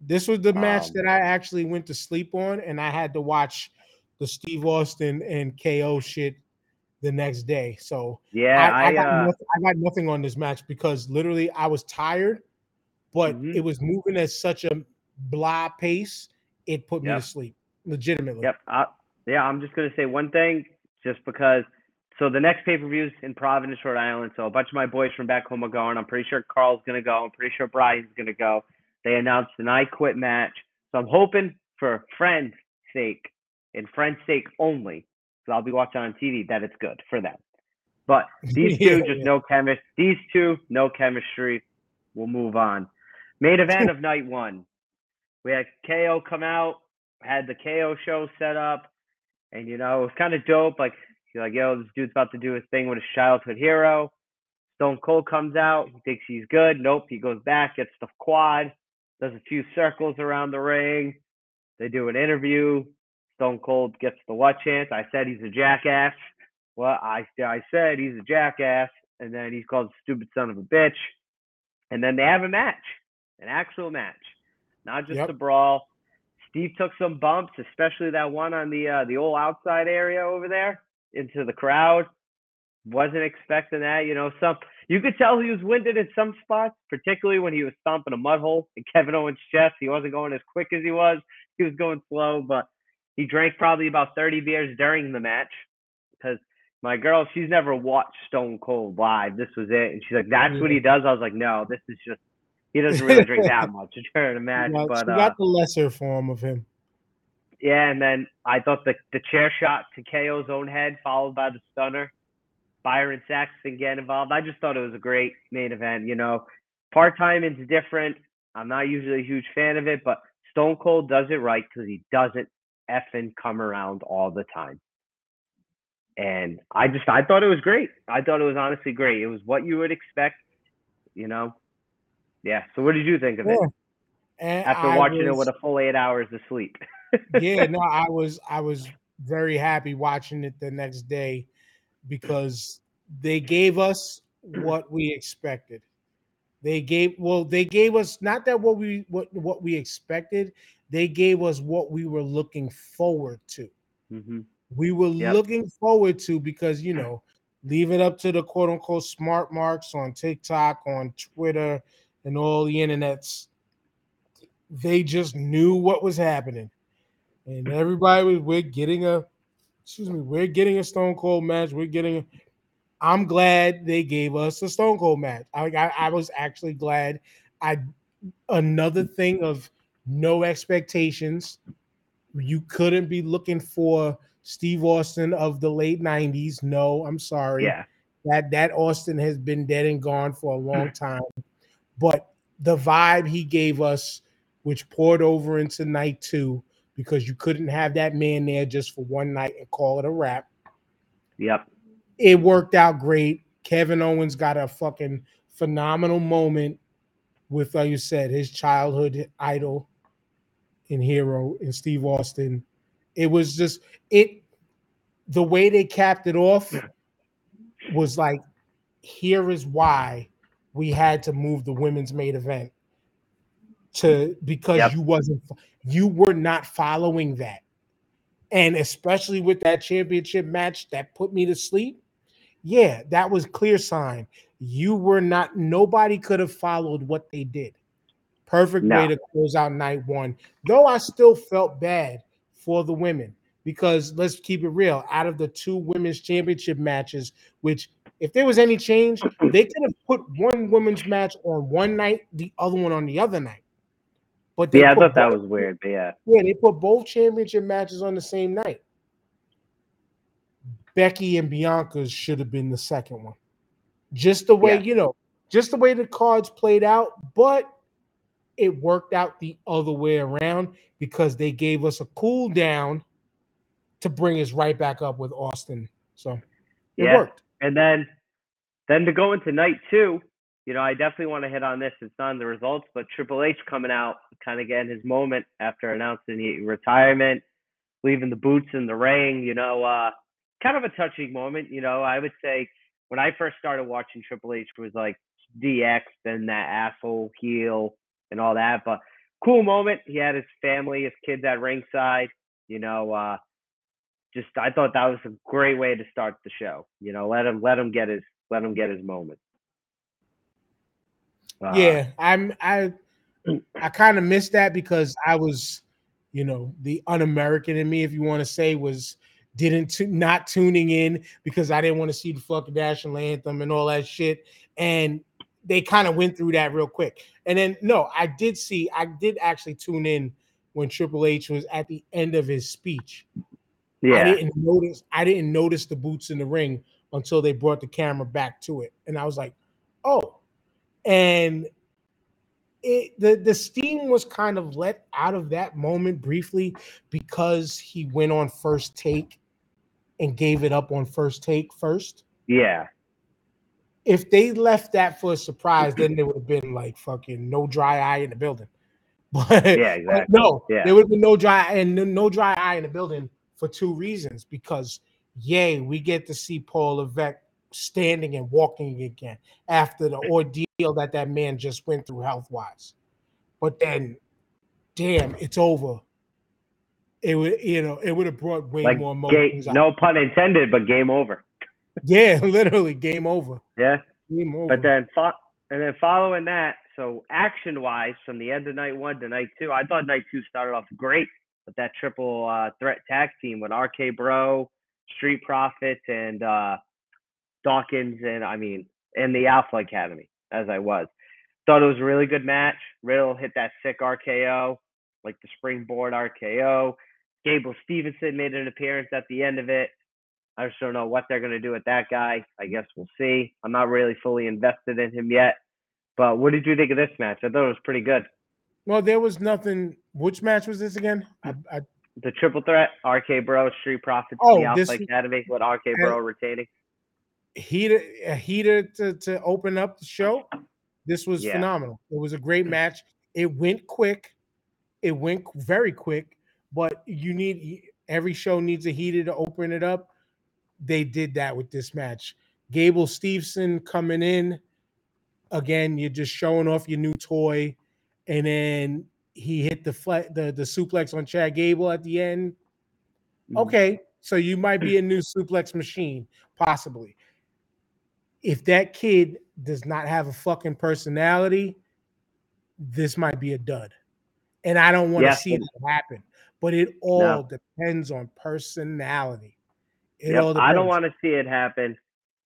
This was the match um, that I actually went to sleep on, and I had to watch the Steve Austin and KO shit the next day. So yeah, I, I, got, uh, nothing, I got, nothing, on this match because literally I was tired, but mm-hmm. it was moving at such a blah pace, it put me yep. to sleep. Legitimately. Yep. Uh, yeah, I'm just gonna say one thing, just because so the next pay per views in Providence, Rhode Island. So a bunch of my boys from back home are going. I'm pretty sure Carl's gonna go. I'm pretty sure Brian's gonna go. They announced an I Quit match. So I'm hoping for friends' sake and friends' sake only, so I'll be watching on TV that it's good for them. But these two just no chemistry. These two no chemistry. We'll move on. Main event of night one. We had KO come out, had the KO show set up, and you know it was kind of dope. Like you're like, yo, this dude's about to do his thing with his childhood hero. Stone Cold comes out. He thinks he's good. Nope. He goes back, gets the quad, does a few circles around the ring. They do an interview. Stone Cold gets the what chance. I said he's a jackass. Well, I I said he's a jackass, and then he's called a stupid son of a bitch. And then they have a match, an actual match, not just yep. a brawl. Steve took some bumps, especially that one on the uh, the old outside area over there into the crowd. Wasn't expecting that. You know, some you could tell he was winded in some spots, particularly when he was stomping a mud hole in Kevin Owens' chest. He wasn't going as quick as he was. He was going slow, but he drank probably about 30 beers during the match because my girl, she's never watched Stone Cold live. This was it. And she's like, that's what he does. I was like, no, this is just, he doesn't really drink that much during the match. Yeah, but, she got uh, the lesser form of him. Yeah, and then I thought the the chair shot to KO's own head, followed by the stunner. Byron Saxton getting involved. I just thought it was a great main event. You know, part time is different. I'm not usually a huge fan of it, but Stone Cold does it right because he doesn't effing come around all the time. And I just I thought it was great. I thought it was honestly great. It was what you would expect, you know. Yeah. So what did you think of yeah. it? And After I watching was, it with a full eight hours of sleep. yeah, no, I was I was very happy watching it the next day because they gave us what we expected. They gave well, they gave us not that what we what what we expected, they gave us what we were looking forward to. Mm-hmm. We were yep. looking forward to because you know, leave it up to the quote unquote smart marks on TikTok, on Twitter, and all the internets. They just knew what was happening, and everybody was we're getting a excuse me, we're getting a Stone Cold match. We're getting. A, I'm glad they gave us a Stone Cold match. I, I, I was actually glad. I another thing of no expectations. You couldn't be looking for Steve Austin of the late 90s. No, I'm sorry. Yeah. That that Austin has been dead and gone for a long time. But the vibe he gave us, which poured over into night two, because you couldn't have that man there just for one night and call it a wrap. Yep. It worked out great. Kevin Owens got a fucking phenomenal moment with, like you said, his childhood idol and hero in Steve Austin. It was just it the way they capped it off was like here is why we had to move the women's main event to because yep. you wasn't you were not following that. And especially with that championship match that put me to sleep yeah that was clear sign. You were not nobody could have followed what they did. Perfect no. way to close out night one. Though i still felt bad for the women because let's keep it real out of the two women's championship matches which if there was any change they could have put one women's match on one night the other one on the other night but yeah, I thought that was weird. But yeah, yeah, they put both championship matches on the same night. Becky and Bianca's should have been the second one, just the way yeah. you know, just the way the cards played out. But it worked out the other way around because they gave us a cool down to bring us right back up with Austin. So it yeah. worked. And then, then to go into night two, you know, I definitely want to hit on this. It's not in the results, but Triple H coming out, kind of getting his moment after announcing retirement, leaving the boots in the ring. You know, uh, kind of a touching moment. You know, I would say when I first started watching Triple H was like DX, then that asshole heel and all that. But cool moment. He had his family, his kids at ringside. You know, uh, just I thought that was a great way to start the show. You know, let him let him get his let him get his moment. Uh, yeah, I'm I I kind of missed that because I was, you know, the un-American in me, if you want to say, was didn't t- not tuning in because I didn't want to see the fucking national anthem and all that shit. And they kind of went through that real quick. And then no, I did see, I did actually tune in when Triple H was at the end of his speech. Yeah. I didn't notice, I didn't notice the boots in the ring until they brought the camera back to it. And I was like, oh, and it, the the steam was kind of let out of that moment briefly because he went on first take and gave it up on first take first. Yeah. If they left that for a surprise, then there would have been like fucking no dry eye in the building. But yeah, exactly. no, yeah. there would have been no dry and no dry eye in the building for two reasons. Because yay, we get to see Paul Levesque standing and walking again after the ordeal that that man just went through health wise. But then, damn, it's over. It would, you know, it would have brought way like more emotions. no pun intended, but game over. yeah, literally game over. Yeah, game over. But then, and then following that, so action wise, from the end of night one to night two, I thought night two started off great with that triple uh, threat tag team with RK Bro, Street Profits, and uh, Dawkins, and I mean, and the Alpha Academy as I was. Thought it was a really good match. Riddle hit that sick RKO, like the springboard RKO. Gable Steveson made an appearance at the end of it. I just don't know what they're going to do with that guy. I guess we'll see. I'm not really fully invested in him yet. But what did you think of this match? I thought it was pretty good. Well, there was nothing. Which match was this again? I, I the triple threat, RK Bro, Street Profits, oh, the Alpha Academy with RK Bro retaining. Heater, heater to, to open up the show. This was yeah. phenomenal. It was a great mm. match. It went quick. It went very quick, but you need every show needs a heater to open it up. They did that with this match. Gable Steveson coming in again. You're just showing off your new toy, and then he hit the flat the, the suplex on Chad Gable at the end. Mm-hmm. Okay, so you might be a new suplex machine, possibly. If that kid does not have a fucking personality, this might be a dud. And I don't want to yeah. see that happen. But it all no. depends on personality. It yep. all I don't want to see it happen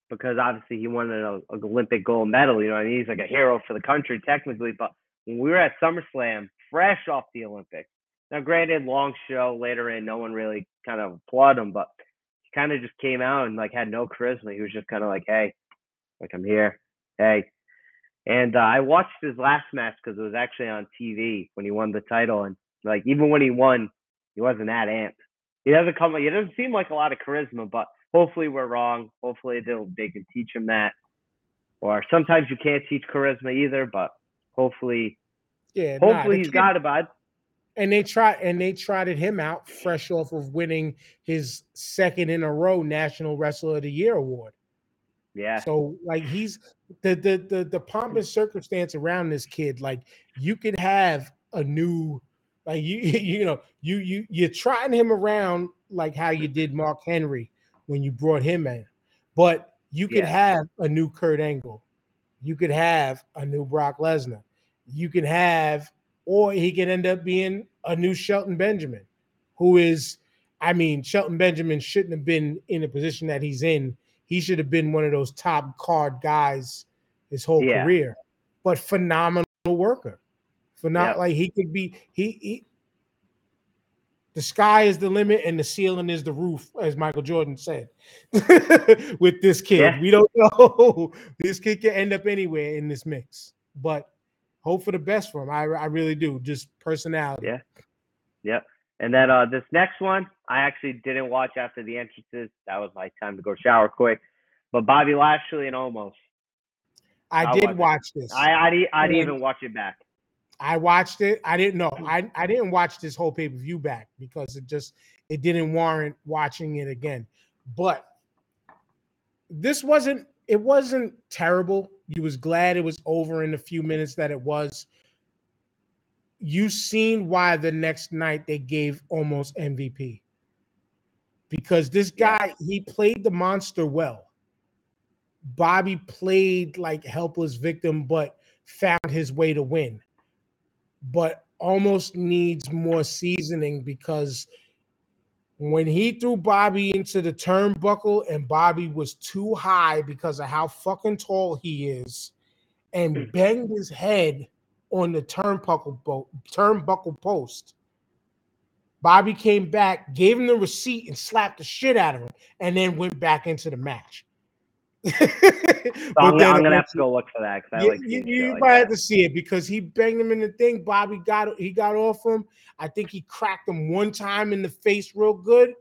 because obviously he won an, an Olympic gold medal. You know, I mean, he's like a hero for the country technically. But when we were at SummerSlam, fresh off the Olympics. Now, granted, long show later in, no one really kind of applauded him, but he kind of just came out and like had no charisma. He was just kind of like, "Hey, like I'm here, hey." And uh, I watched his last match because it was actually on TV when he won the title, and like even when he won, he wasn't that amped. He doesn't come. He doesn't seem like a lot of charisma, but hopefully we're wrong. Hopefully they'll they can teach him that. Or sometimes you can't teach charisma either, but hopefully yeah, hopefully nah, he's kid, got it, bud. And they tried and they trotted him out fresh off of winning his second in a row National Wrestler of the Year award. Yeah. So like he's the the the the pompous circumstance around this kid. Like you could have a new like you you know you you you're trotting him around like how you did Mark Henry when you brought him in, but you could yeah. have a new Kurt Angle. You could have a new Brock Lesnar you can have, or he can end up being a new Shelton Benjamin, who is, I mean, Shelton Benjamin shouldn't have been in the position that he's in. He should have been one of those top card guys his whole yeah. career, but phenomenal worker. For not like he could be, he, he the sky is the limit and the ceiling is the roof, as Michael Jordan said. With this kid, yeah. we don't know. this kid can end up anywhere in this mix. But hope for the best for him. I, I really do. Just personality. Yeah. Yep. And then uh, this next one, I actually didn't watch after the entrances. That was my time to go shower quick. But Bobby Lashley and Omos. I did watch this. I I, I didn't even watch it back. I watched it. I didn't know. I, I didn't watch this whole pay per view back because it just it didn't warrant watching it again. But this wasn't it wasn't terrible. You was glad it was over in the few minutes that it was. You seen why the next night they gave Omos MVP. Because this guy, he played the monster well. Bobby played like helpless victim, but found his way to win. But Omos needs more seasoning because when he threw Bobby into the turnbuckle and Bobby was too high because of how fucking tall he is and hmm. banged his head on the turnbuckle boat, turnbuckle post. Bobby came back, gave him the receipt, and slapped the shit out of him, and then went back into the match. so I'm, I'm, gonna have to go look for that because I like you, you might have to see it because he banged him in the thing. Bobby got he got off him. I think he cracked him one time in the face real good,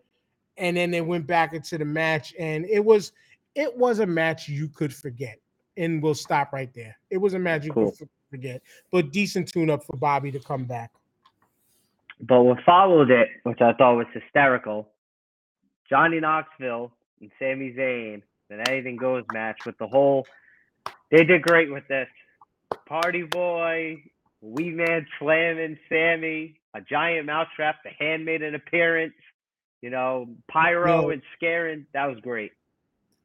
and then they went back into the match, and it was it was a match you could forget. And we'll stop right there. It was a match you cool. could forget, but decent tune up for Bobby to come back. But what followed it, which I thought was hysterical, Johnny Knoxville and Sami Zayn an anything goes match with the whole. They did great with this. Party Boy, Wee Man slamming Sami, a giant mousetrap. The hand made an appearance. You know, pyro and scaring. That was great.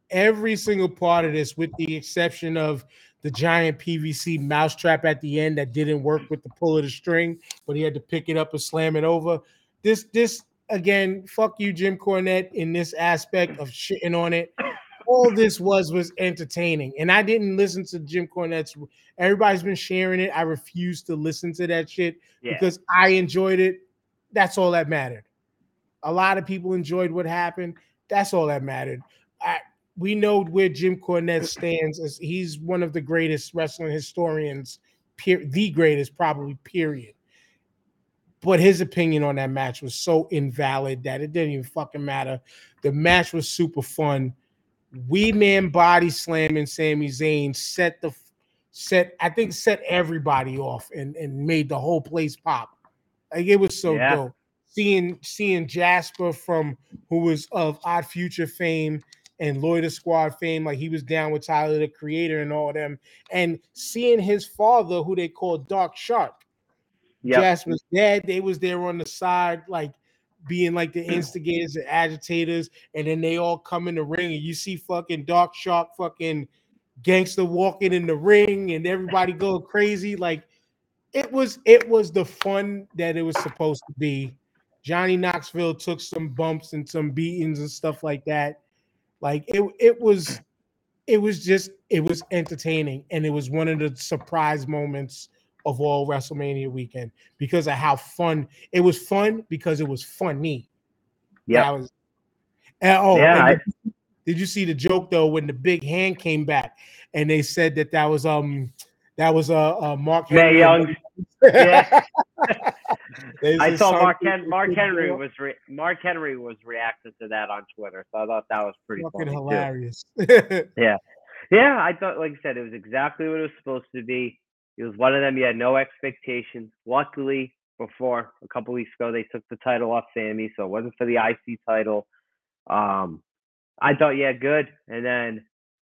Every single part of this, with the exception of the giant PVC mousetrap at the end that didn't work with the pull of the string, but he had to pick it up and slam it over. This, this again, fuck you, Jim Cornette, in this aspect of shitting on it all this was was entertaining. And I didn't listen to Jim Cornette's. Everybody's been sharing it. I refuse to listen to that shit yeah. because I enjoyed it. That's all that mattered. A lot of people enjoyed what happened. That's all that mattered. I, we know where Jim Cornette stands as he's one of the greatest wrestling historians, per, the greatest probably. Period. but his opinion on that match was so invalid that it didn't even fucking matter. The match was super fun. Wee Man body slamming Sami Zayn set the set I think set everybody off and and made the whole place pop. Like it was so yeah. dope. Seeing seeing Jasper from who was of Odd Future fame and Loiter Squad fame, like he was down with Tyler the Creator and all of them, and seeing his father, who they called Dark Shark, yep. Jasper's dad, they was there on the side, like being like the mm. instigators and agitators, and then they all come in the ring, and you see fucking Dark Shark fucking gangster walking in the ring, and everybody go crazy. Like it was, it was the fun that it was supposed to be. Johnny Knoxville took some bumps and some beatings and stuff like that like it, it was, it was just, it was entertaining, and it was one of the surprise moments of all WrestleMania weekend because of how fun it was. Fun because it was funny. Yeah. Was, and, oh, yeah. And the, did you see the joke though when the big hand came back and they said that that was um that was uh, uh Mark Henry. Young. yeah. I saw Mark Hen- Mark Henry was re- Mark Henry was reacting to that on Twitter, so I thought that was pretty fucking hilarious. yeah, yeah, I thought, like I said, it was exactly what it was supposed to be. It was one of them you had no expectations. Luckily, before a couple weeks ago, they took the title off Sami, so it wasn't for the IC title. Um, I thought, yeah, good. And then,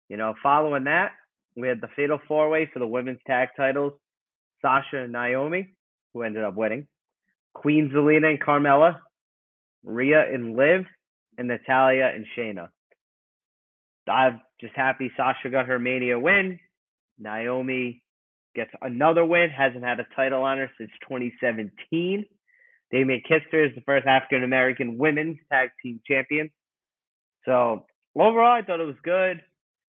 you know, following that, we had the Fatal Four Way for the women's tag titles. Sasha and Naomi, who ended up winning. Queen Zelina and Carmella, Rhea and Liv, and Natalya and Shayna. I'm just happy Sasha got her Mania win. Naomi gets another win, hasn't had a title on her since 2017. They make history as the first African American women's tag team champion. So overall, I thought it was good.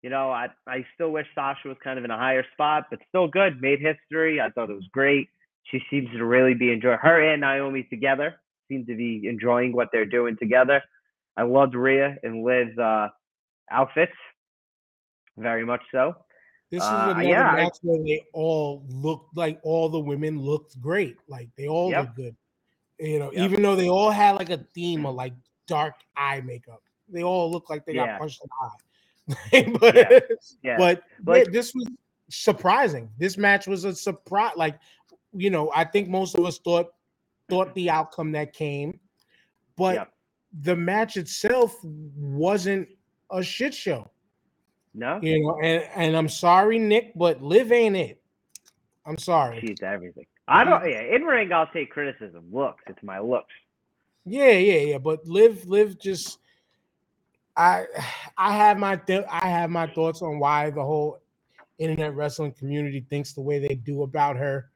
You know, I, I still wish Sasha was kind of in a higher spot, but still good. Made history. I thought it was great she seems to really be enjoying her and Naomi together. Seem to be enjoying what they're doing together. I loved Rhea and Liv's uh, outfits, very much so. This is uh, yeah, match I, where they all looked like all the women looked great. Like they all yep. looked good. You know, yep. even though they all had like a theme of like dark eye makeup, they all looked like they yeah. got punched in the eye. but yeah. yeah. but like, this was surprising. This match was a surprise. Like you know, I think most of us thought thought the outcome that came, but yep. the match itself wasn't a shit show. No, you know, and and I'm sorry, Nick, but Liv ain't it. I'm sorry. She's everything. I don't. Yeah, in ring, I'll take criticism. Looks, it's my looks. Yeah, yeah, yeah. But Liv, Liv just. I, I have my th- I have my thoughts on why the whole internet wrestling community thinks the way they do about her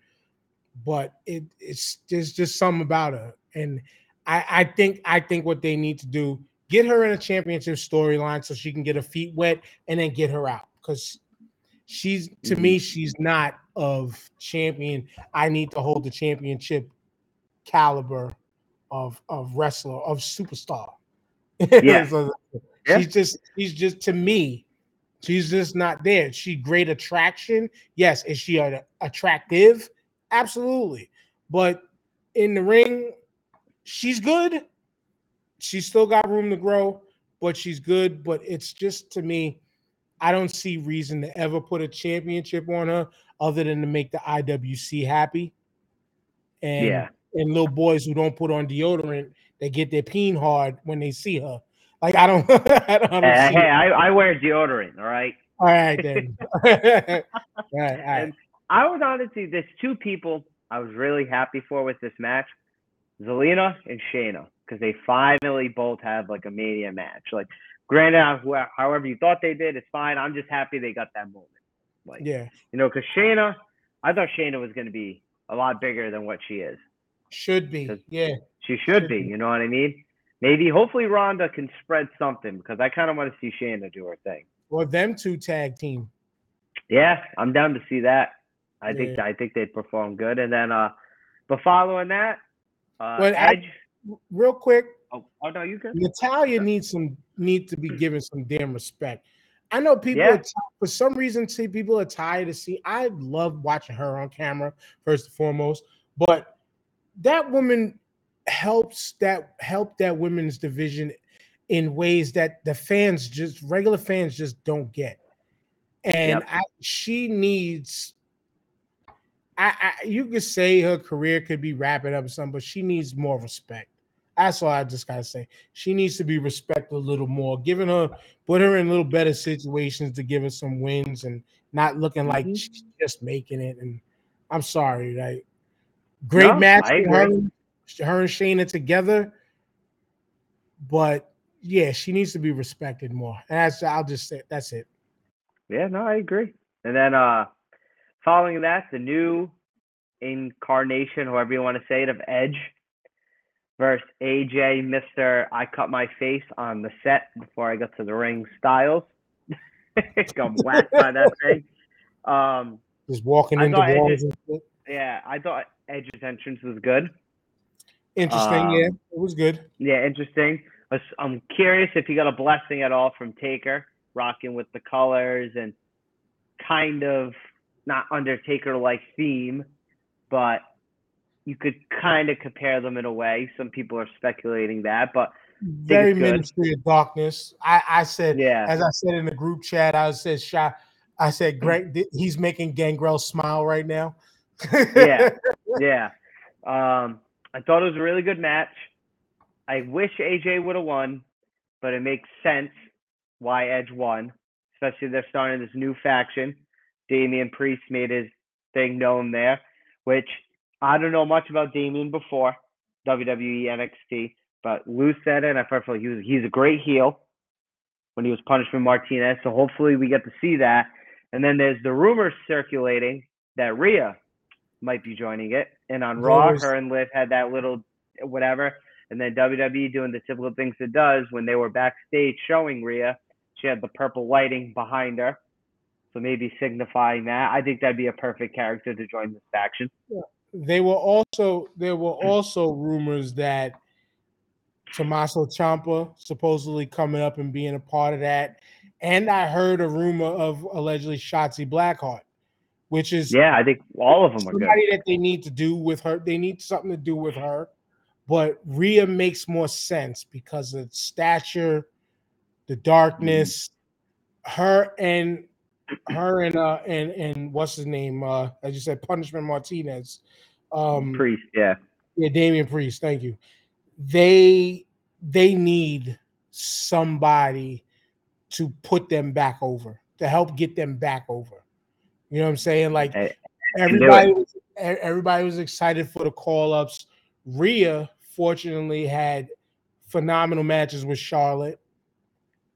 but it, it's there's just something about her, and I, I think I think what they need to do get her in a championship storyline so she can get her feet wet and then get her out because she's to mm-hmm. me she's not of champion. I need to hold the championship caliber of of wrestler of superstar. Yeah. so, yeah. She's just she's just to me she's just not there. She great attraction. Yes, is she attractive? Absolutely. But in the ring, she's good. She's still got room to grow, but she's good. But it's just to me, I don't see reason to ever put a championship on her other than to make the IWC happy. And yeah. and little boys who don't put on deodorant, they get their peen hard when they see her. Like I don't, I don't, I don't hey, hey I, I, wear deodorant. All right. All right then. all right, all right. I was honestly there's two people I was really happy for with this match, Zelina and Shayna, because they finally both have like a mania match. Like, granted, however you thought they did, it's fine. I'm just happy they got that moment. Like, yeah, you know, because Shayna, I thought Shayna was going to be a lot bigger than what she is. Should be, yeah, she should, should be, be. You know what I mean? Maybe, hopefully, Ronda can spread something because I kind of want to see Shayna do her thing. Or them two tag team. Yeah, I'm down to see that. I think. I think they'd perform good. And then, uh, but following that, uh, well, Edge. I, real quick. Oh, oh no, you can. Natalya needs some need to be hmm. given some damn respect. I know people yeah. are, for some reason see people are tired to see. I love watching her on camera first and foremost, but that woman helps that help that women's division in ways that the fans just regular fans just don't get. And yep. I, she needs I, I, you could say her career could be wrapping up something, but she needs more respect. That's all I just gotta say. She needs to be respected a little more, giving her put her in a little better situations to give her some wins and not looking like mm-hmm. she's just making it. And I'm sorry, like great no, match her, her and Shayna together. But yeah, she needs to be respected more. And that's I'll just say that's it. Yeah, no, I agree. And then uh following that, the new incarnation, however you want to say it, of Edge versus AJ, Mr. I cut my face on the set before I got to the ring Styles. Got whacked by that thing. Um, Just walking into walls. yeah, I thought Edge's entrance was good. Interesting, um, yeah, it was good. Yeah, interesting. I'm curious if he got a blessing at all from Taker, rocking with the colors and kind of not Undertaker like theme, but you could kind of compare them in a way. Some people are speculating that, but very Ministry of Darkness. I, I said, yeah, as I said in the group chat, I said, shot. I said, Greg, he's making Gangrel smile right now. yeah, yeah. Um, I thought it was a really good match. I wish AJ would have won, but it makes sense why Edge won, especially they're starting this new faction. Damian Priest made his thing known there, which I don't know much about Damian before WWE NXT, but Lou said it. And I felt like he was he's a great heel when he was Punishment Martinez. So hopefully we get to see that. And then there's the rumors circulating that Rhea might be joining it. And on Raw, her and Liv had that little whatever. And then WWE doing the typical things it does when they were backstage showing Rhea. She had the purple lighting behind her. So maybe signifying that. I think that'd be a perfect character to join this faction. Yeah. They were also there were also rumors that Tommaso Ciampa supposedly coming up and being a part of that. And I heard a rumor of allegedly Shotzi Blackheart, which is yeah, I think all of them are somebody good. that they need to do with her. They need something to do with her. But Rhea makes more sense because of stature, the darkness, mm-hmm. her and her and uh and and what's his name? Uh as you said, Punishment Martinez. Um Priest, yeah. Yeah, Damian Priest, thank you. They they need somebody to put them back over, to help get them back over. You know what I'm saying? Like everybody was everybody was excited for the call-ups. Rhea fortunately had phenomenal matches with Charlotte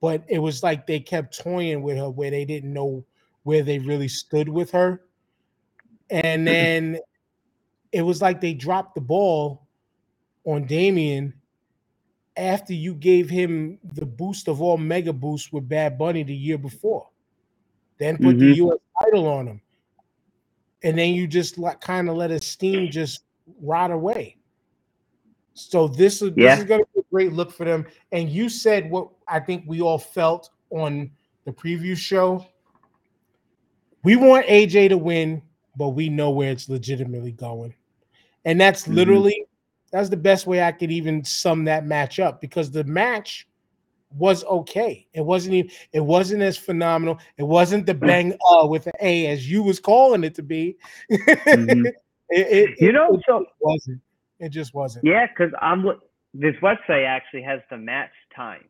but it was like they kept toying with her where they didn't know where they really stood with her. And mm-hmm. then it was like they dropped the ball on Damian after you gave him the boost of all mega boosts with Bad Bunny the year before. Then put mm-hmm. the US title on him. And then you just like kind of let his steam just rot away. So this is yeah. this is gonna be great look for them. And you said what I think we all felt on the preview show. We want AJ to win, but we know where it's legitimately going. And that's mm-hmm. literally that's the best way I could even sum that match up because the match was okay. It wasn't even it wasn't as phenomenal. It wasn't the bang uh with an A as you was calling it to be. Mm-hmm. it, it, you know, it, so wasn't. It just wasn't. Yeah, because I'm this website actually has the match times,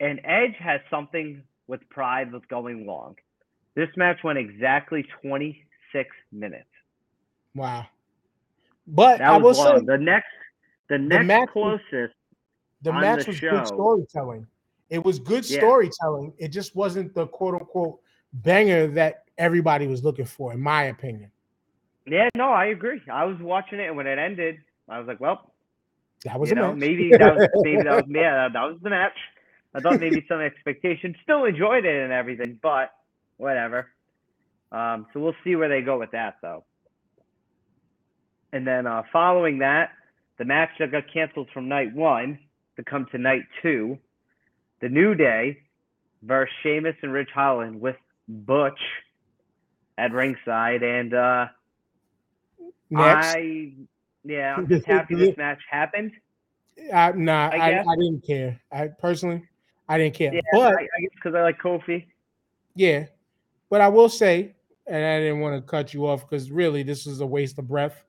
and Edge has something with Pride that's going long. This match went exactly 26 minutes. Wow. But that I will say the next the next the match, closest the match the was show, good storytelling. It was good yeah. storytelling. It just wasn't the quote unquote banger that everybody was looking for, in my opinion. Yeah, no, I agree. I was watching it, and when it ended, I was like, well, that was you know, maybe that was maybe that was yeah, that was the match. I thought maybe some expectation. Still enjoyed it and everything, but whatever. Um, so we'll see where they go with that though. And then uh, following that, the match that got canceled from night one to come to night two, the New Day versus Sheamus and Ridge Holland with Butch at ringside, and uh, Next. I Yeah, I'm just happy this match happened. Uh, nah, I, I, I, didn't care. I personally, I didn't care. Yeah, but I, I guess because I like Kofi. Yeah, but I will say, and I didn't want to cut you off because really this is a waste of breath.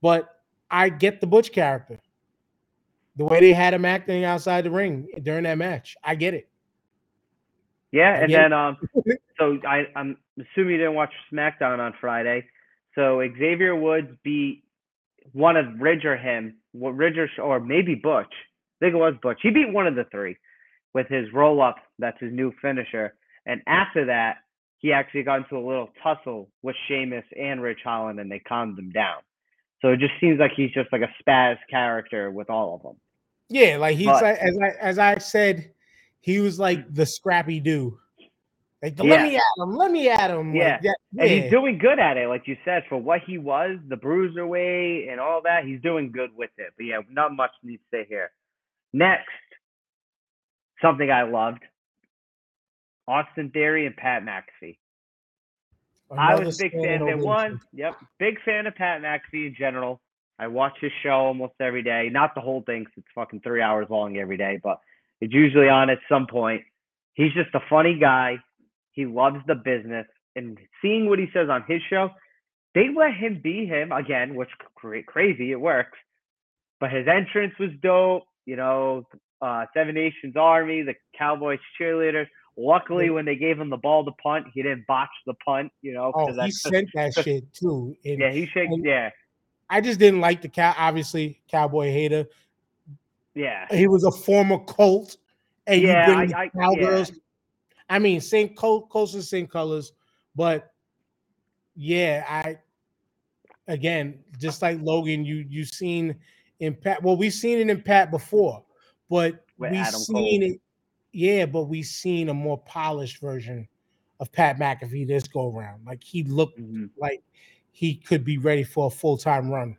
But I get the Butch character, the way they had him acting outside the ring during that match. I get it. Yeah, I and then um, so I, I'm assuming you didn't watch SmackDown on Friday. So Xavier Woods beat one of Ridge or him, Ridge or, or maybe Butch. I think it was Butch. He beat one of the three with his roll up. That's his new finisher. And after that, he actually got into a little tussle with Sheamus and Ridge Holland, and they calmed him down. So it just seems like he's just like a spaz character with all of them. Yeah, like he's but, like as I as I said, he was like the Scrappy Doo. Like yeah. let me at him, let me at him. Yeah. Like yeah. and he's doing good at it, like you said, for what he was, the bruiserweight and all that. He's doing good with it. But yeah, not much needs to say here. Next, something I loved: Austin Theory and Pat McAfee. Another I was a big fan of. One, yep, big fan of Pat McAfee in general. I watch his show almost every day. Not the whole thing, cause it's fucking three hours long every day, but it's usually on at some point. He's just a funny guy. He loves the business. And seeing what he says on his show, they let him be him again, which crazy. It works. But his entrance was dope. You know, uh, Seven Nations Army, the Cowboys cheerleaders. Luckily, when they gave him the ball to punt, he didn't botch the punt. You know, oh, he sent that shit too. And, yeah, he should. Yeah, I just didn't like the cow. Obviously, cowboy hater. Yeah, he was a former Colt, and yeah, you bring I, I, cowgirls. Yeah. I mean, same close same colors, but yeah, I again, just like Logan, you you've seen in Pat. Well, we've seen it in Pat before, but With we've Adam seen Cole. it. Yeah, but we've seen a more polished version of Pat McAfee this go around. Like he looked mm-hmm. like he could be ready for a full time run.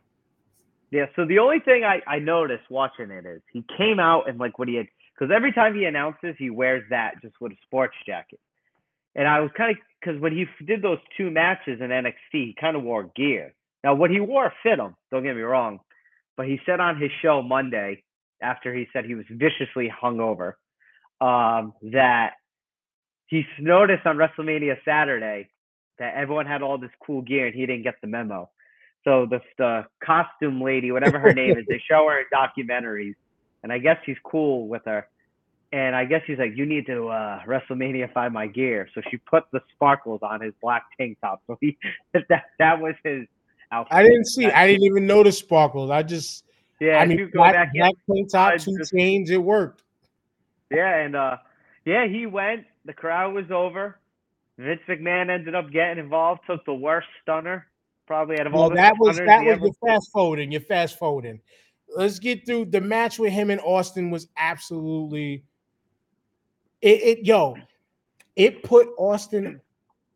Yeah. So the only thing I, I noticed watching it is he came out and like what he had because every time he announces, he wears that just with a sports jacket. And I was kind of because when he did those two matches in NXT, he kind of wore gear. Now, what he wore fit him. Don't get me wrong, but he said on his show Monday after he said he was viciously hungover um, that he noticed on WrestleMania Saturday that everyone had all this cool gear and he didn't get the memo. So the the costume lady, whatever her name is, they show her in documentaries, and I guess he's cool with her. And I guess he's like, you need to uh, WrestleMania find my gear. So she put the sparkles on his black tank top. So he that that was his outfit. I didn't see. I didn't even notice sparkles. I just yeah. I mean, black, black tank top, two chains. It worked. Yeah, and uh, yeah, he went. The crowd was over. Vince McMahon ended up getting involved, took the worst stunner probably out of well, all. That was that was your fast forwarding. You're fast forwarding. Let's get through the match with him and Austin was absolutely it, it yo, it put Austin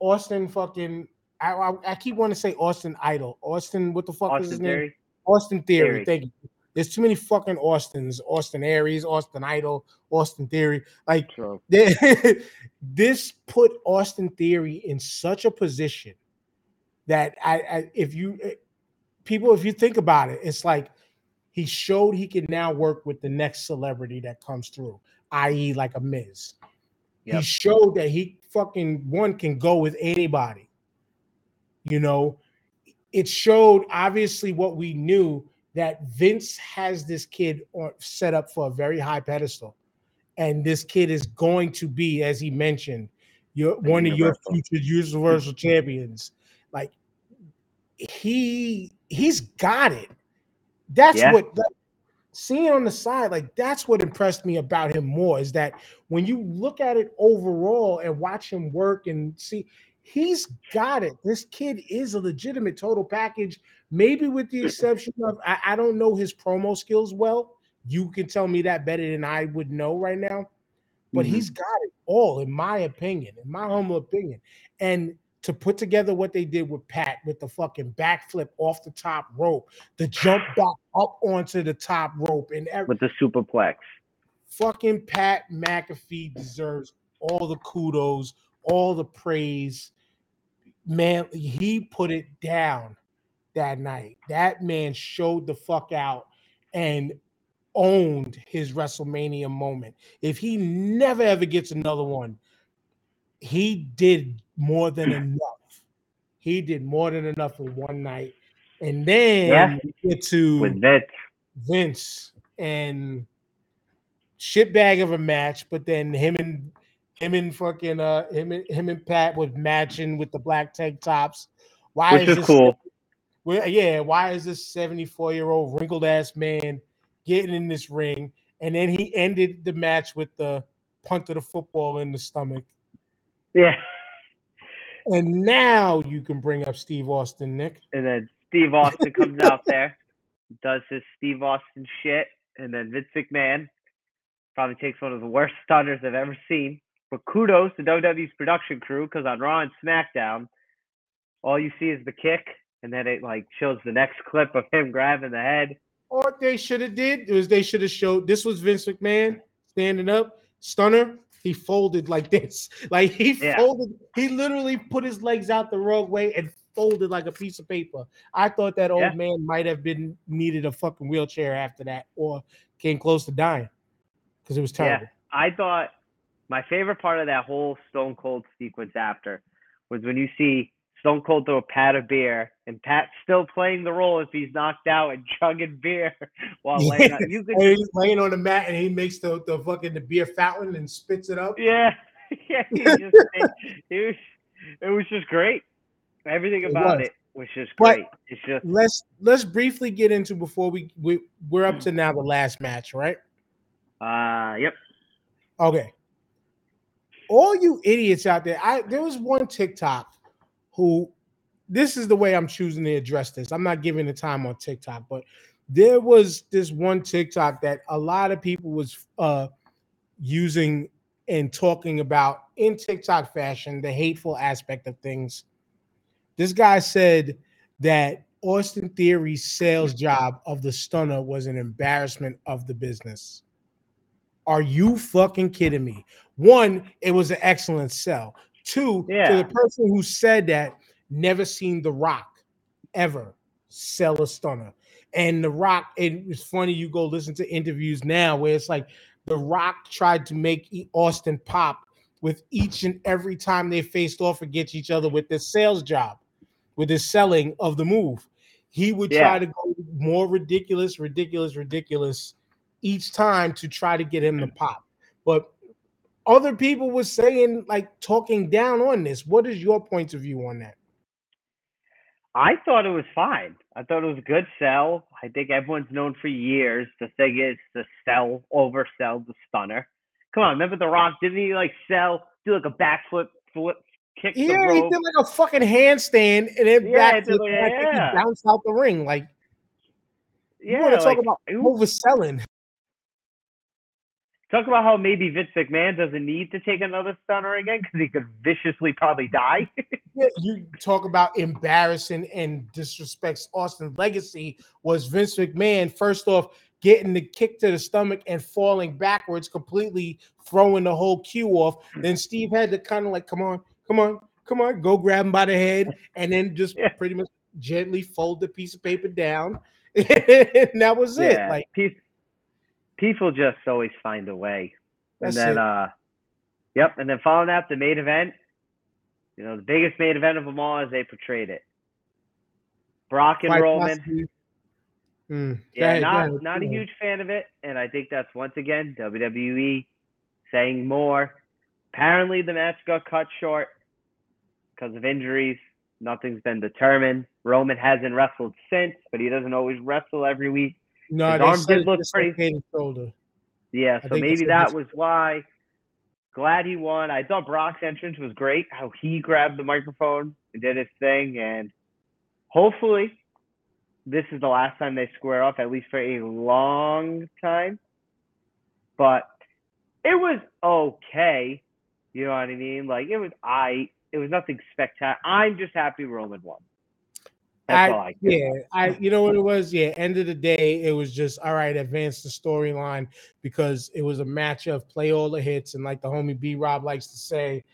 Austin fucking I, I, I keep wanting to say Austin Idol. Austin, what the fuck Austin is his Theory. name? Austin Theory. Theory. Thank you. There's too many fucking Austins. Austin Aries, Austin Idol, Austin Theory. Like this put Austin Theory in such a position that I, I if you eh, people, if you think about it, it's like he showed he can now work with the next celebrity that comes through, i.e., like a Miz. Yep. He showed that he fucking one can go with anybody. You know, it showed obviously what we knew that Vince has this kid set up for a very high pedestal. And this kid is going to be, as he mentioned, your one of your future universal champions. Like he he's got it. That's yeah. what seeing on the side, like that's what impressed me about him more is that when you look at it overall and watch him work and see he's got it. This kid is a legitimate total package, maybe with the exception of I, I, don't know his promo skills well. You can tell me that better than I would know right now, but mm-hmm. he's got it all, in my opinion, in my humble opinion. And to put together what they did with Pat with the fucking backflip off the top rope, the jump back up onto the top rope, and every, with the superplex. Fucking Pat McAfee deserves all the kudos, all the praise man, he put it down. that night. That man showed the fuck out and owned his WrestleMania moment. If he never ever gets another one, he did more than enough. He did more than enough in one night. And then yeah. get to with Vince. Vince and shitbag of a match, but then him and him and fucking uh him and him and Pat was matching with the black tank tops. Why Which is, is cool. Well, yeah, why is this 74 year old wrinkled ass man getting in this ring? And then he ended the match with the punt of the football in the stomach. Yeah. And now you can bring up Steve Austin, Nick. And then Steve Austin comes out there, does his Steve Austin shit, and then Vince McMahon probably takes one of the worst stunners I've ever seen. But kudos to WWE's production crew because on Raw and SmackDown, all you see is the kick, and then it like shows the next clip of him grabbing the head. What they should have did was they should have showed this was Vince McMahon standing up, stunner. He folded like this, like he yeah. folded. He literally put his legs out the wrong way and folded like a piece of paper. I thought that old yeah. man might have been needed a fucking wheelchair after that, or came close to dying because it was terrible. Yeah, I thought my favorite part of that whole Stone Cold sequence after was when you see Stone Cold throw a pad of beer and Pat's still playing the role if he's knocked out and chugging beer while laying on. You could, he's laying on the mat and he makes the, the fucking the beer fountain and spits it up. Yeah, yeah. Just, it, it, was it was just great. Everything about it was, it was just great. But it's just let's let's briefly get into before we, we we're up to now the last match, right? Uh, yep. Okay. All you idiots out there, I there was one TikTok who this is the way I'm choosing to address this. I'm not giving the time on TikTok, but there was this one TikTok that a lot of people was uh using and talking about in TikTok fashion, the hateful aspect of things. This guy said that Austin Theory's sales job of the stunner was an embarrassment of the business. Are you fucking kidding me? One, it was an excellent sell. Two, yeah. to the person who said that, never seen The Rock ever sell a stunner. And The Rock, it's funny, you go listen to interviews now where it's like The Rock tried to make Austin pop with each and every time they faced off against each other with this sales job, with his selling of the move. He would yeah. try to go more ridiculous, ridiculous, ridiculous each time to try to get him to pop. But other people were saying, like, talking down on this. What is your point of view on that? I thought it was fine. I thought it was a good sell. I think everyone's known for years the thing is to sell, oversell the stunner. Come on, remember The Rock? Didn't he like sell, do like a backflip, flip, kick? Yeah, he did like a fucking handstand and then yeah, like, yeah. out the ring. Like, yeah, you want to like, talk about overselling? Talk about how maybe Vince McMahon doesn't need to take another stunner again because he could viciously probably die. yeah, you talk about embarrassing and disrespects Austin's legacy was Vince McMahon first off getting the kick to the stomach and falling backwards, completely throwing the whole cue off. Then Steve had to kind of like, come on, come on, come on, go grab him by the head, and then just yeah. pretty much gently fold the piece of paper down. and that was yeah, it. Like piece people just always find a way. That's and then, it. uh, yep. And then following that, the main event, you know, the biggest main event of them all as they portrayed it. Brock and Quite Roman. Mm. Yeah, not not a huge fan of it, and I think that's once again WWE saying more. Apparently, the match got cut short because of injuries. Nothing's been determined. Roman hasn't wrestled since, but he doesn't always wrestle every week. No, his arm did look pretty. Shoulder. Yeah, so maybe that was why. Glad he won. I thought Brock's entrance was great. How he grabbed the microphone and did his thing, and hopefully, this is the last time they square off, at least for a long time. But it was okay. You know what I mean? Like it was I. It was nothing spectacular. I'm just happy Roman won. I, I yeah, I you know what it was? Yeah, end of the day, it was just all right, advance the storyline because it was a match of play all the hits, and like the homie B Rob likes to say,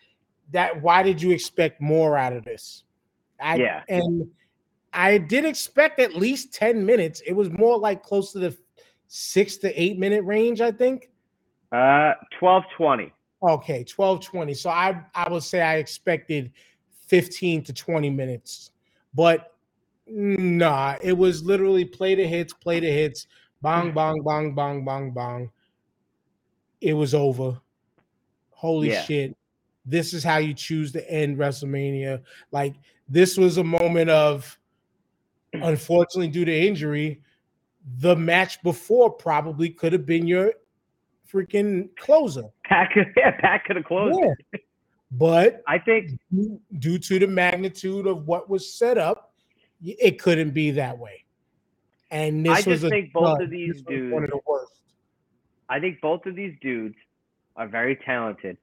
that why did you expect more out of this? I, yeah, and I did expect at least 10 minutes. It was more like close to the six to eight minute range, I think. Uh 12 20. Okay, 12 20. So I I would say I expected 15 to 20 minutes. But nah, it was literally play the hits, play the hits, bang, mm. bang, bang, bang, bang, bang. It was over. Holy yeah. shit. This is how you choose to end WrestleMania. Like this was a moment of unfortunately due to injury, the match before probably could have been your freaking closer. Could, yeah, Pat could have closed. Yeah. But I think due to the magnitude of what was set up, it couldn't be that way. And this I just think both of these dudes one of the worst. I think both of these dudes are very talented,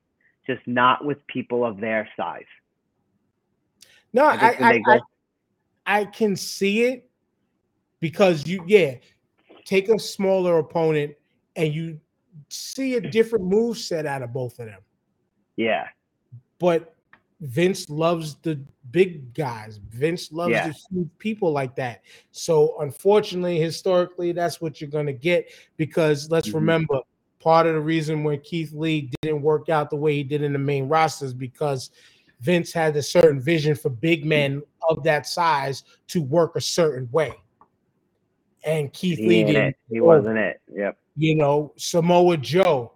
just not with people of their size. No, I I, I, I can see it because you yeah take a smaller opponent and you see a different move set out of both of them. Yeah. But Vince loves the big guys. Vince loves yeah. the huge people like that. So unfortunately, historically, that's what you're gonna get because let's mm-hmm. remember part of the reason when Keith Lee didn't work out the way he did in the main roster is because Vince had a certain vision for big men of that size to work a certain way. And Keith he Lee didn't. He wasn't it. Yep. You know, Samoa Joe.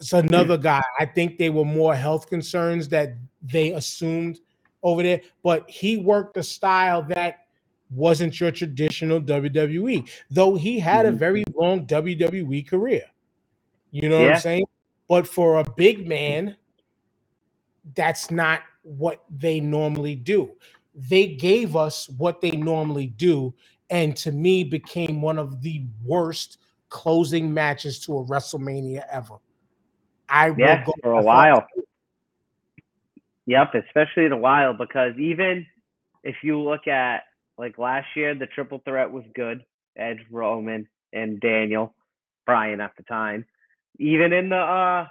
It's another guy. I think they were more health concerns that they assumed over there, but he worked a style that wasn't your traditional WWE, though he had mm-hmm. a very long WWE career. You know yeah. what I'm saying? But for a big man, that's not what they normally do. They gave us what they normally do, and to me, became one of the worst closing matches to a WrestleMania ever. I yeah, for a while. Yep, especially in a while because even if you look at like last year, the triple threat was good. Edge, Roman, and Daniel, Bryan at the time. Even in the uh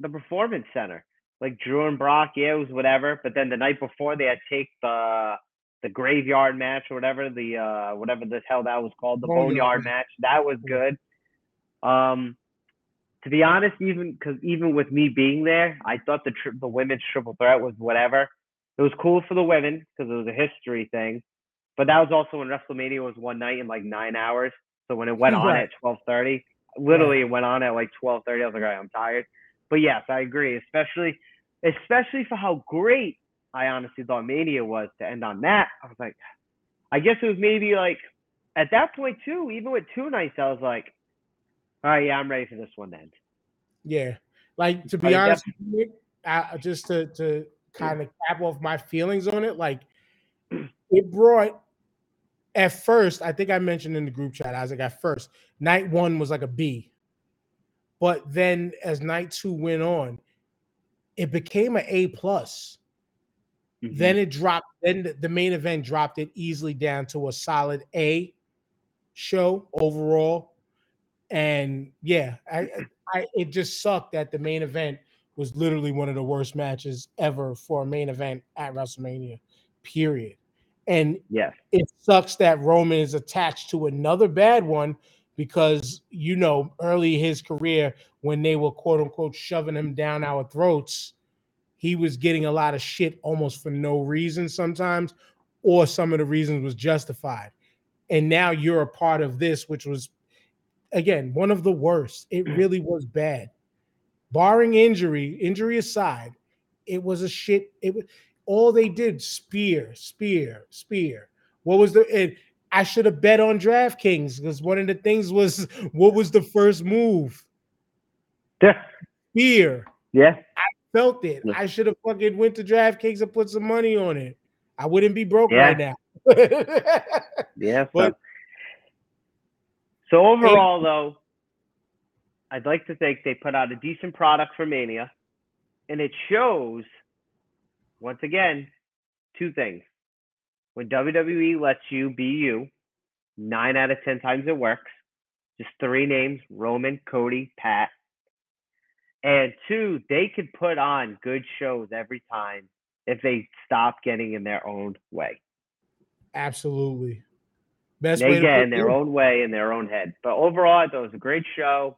the performance center, like Drew and Brock, yeah, it was whatever. But then the night before, they had take the the graveyard match or whatever the uh whatever the hell that was called, the boneyard match. That was good. Um, to be honest, even because even with me being there, I thought the tri- the women's triple threat was whatever. It was cool for the women because it was a history thing, but that was also when WrestleMania was one night in like nine hours. So when it went on at twelve thirty, literally it went on at like twelve thirty. I was like, right, I'm tired. But yes, I agree, especially especially for how great I honestly thought Mania was to end on that. I was like, I guess it was maybe like at that point too, even with two nights, I was like, all right, yeah, I'm ready for this one then. Yeah, like to be honest, I, just to to kind of cap off my feelings on it, like it brought at first, I think I mentioned in the group chat, I was like, at first, night one was like a B. But then as night two went on, it became an A plus. Mm-hmm. Then it dropped, then the main event dropped it easily down to a solid A show overall. And yeah, I, I it just sucked that the main event was literally one of the worst matches ever for a main event at WrestleMania, period. And yeah, it sucks that Roman is attached to another bad one because you know early his career when they were quote unquote shoving him down our throats he was getting a lot of shit almost for no reason sometimes or some of the reasons was justified and now you're a part of this which was again one of the worst it mm. really was bad barring injury injury aside it was a shit it was all they did spear spear spear what was the it, I should have bet on DraftKings because one of the things was what was the first move? Yeah. Fear. Yeah. I felt it. Yeah. I should have fucking went to DraftKings and put some money on it. I wouldn't be broke yeah. right now. yeah. But so overall, though, I'd like to think they put out a decent product for Mania, and it shows once again two things when WWE lets you be you, nine out of 10 times it works. Just three names Roman, Cody, Pat. And two, they could put on good shows every time if they stop getting in their own way. Absolutely. Best they get in their own way, in their own head. But overall, it was a great show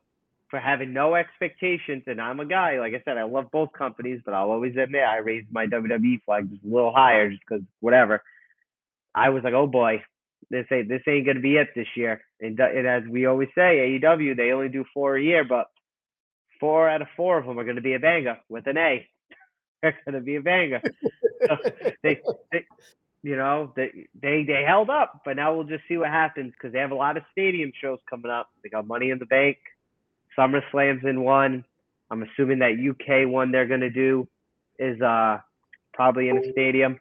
for having no expectations. And I'm a guy, like I said, I love both companies, but I'll always admit I raised my WWE flag just a little higher just because whatever. I was like, oh boy, this ain't this ain't gonna be it this year. And, uh, and as we always say, AEW they only do four a year, but four out of four of them are gonna be a banger with an A. They're gonna be a banger. so they, they, you know, they, they they held up, but now we'll just see what happens because they have a lot of stadium shows coming up. They got Money in the Bank, SummerSlam's in one. I'm assuming that UK one they're gonna do is uh probably in a stadium.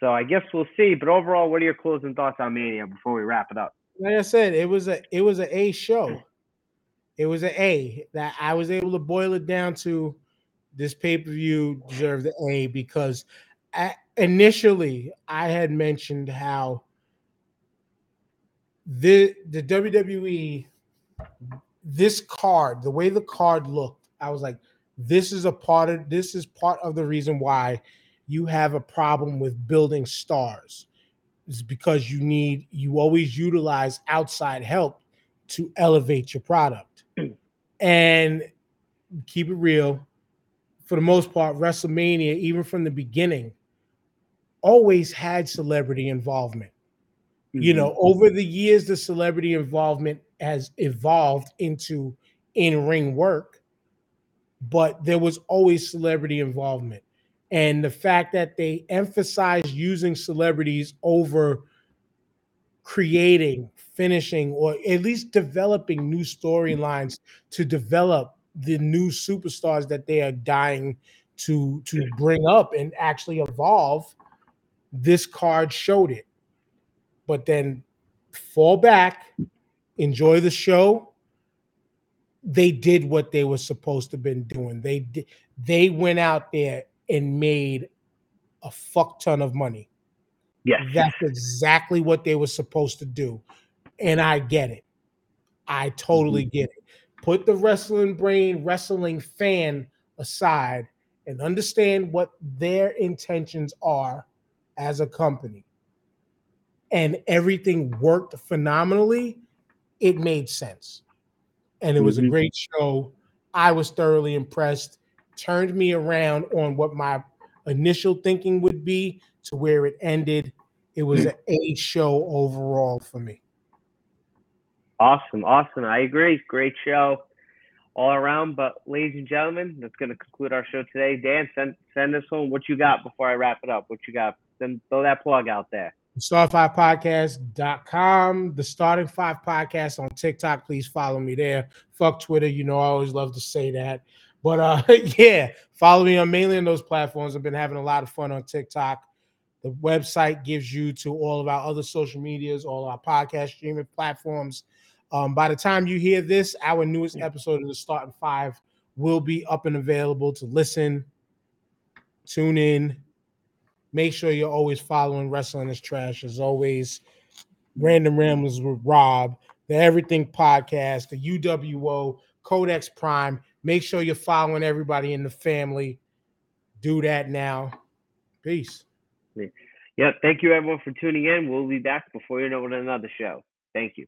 So I guess we'll see. But overall, what are your closing thoughts on Mania before we wrap it up? Like I said, it was a it was an A show. It was an A that I was able to boil it down to. This pay per view deserved the A because I, initially I had mentioned how the the WWE this card, the way the card looked, I was like, this is a part of this is part of the reason why you have a problem with building stars. Is because you need you always utilize outside help to elevate your product. Hmm. and keep it real, for the most part, WrestleMania, even from the beginning, always had celebrity involvement. Mm-hmm. You know, over the years, the celebrity involvement has evolved into in ring work, but there was always celebrity involvement and the fact that they emphasize using celebrities over creating finishing or at least developing new storylines to develop the new superstars that they are dying to to bring up and actually evolve this card showed it but then fall back enjoy the show they did what they were supposed to have been doing they did they went out there and made a fuck ton of money. Yes. That's exactly what they were supposed to do. And I get it. I totally mm-hmm. get it. Put the wrestling brain, wrestling fan aside and understand what their intentions are as a company. And everything worked phenomenally. It made sense. And it was mm-hmm. a great show. I was thoroughly impressed turned me around on what my initial thinking would be to where it ended. It was an A show overall for me. Awesome, awesome. I agree. Great show all around. But ladies and gentlemen, that's going to conclude our show today. Dan, send send us home what you got before I wrap it up. What you got? Then throw that plug out there. Start5podcast.com, the Starting Five Podcast on TikTok. Please follow me there. Fuck Twitter. You know, I always love to say that. But uh, yeah, follow me on mainly on those platforms. I've been having a lot of fun on TikTok. The website gives you to all of our other social medias, all our podcast streaming platforms. Um, by the time you hear this, our newest episode of the Starting Five will be up and available to listen, tune in. Make sure you're always following Wrestling is Trash. As always, Random Ramblers with Rob, the Everything Podcast, the UWO, Codex Prime. Make sure you're following everybody in the family. Do that now. Peace. Yeah. Thank you, everyone, for tuning in. We'll be back before you know it, another show. Thank you.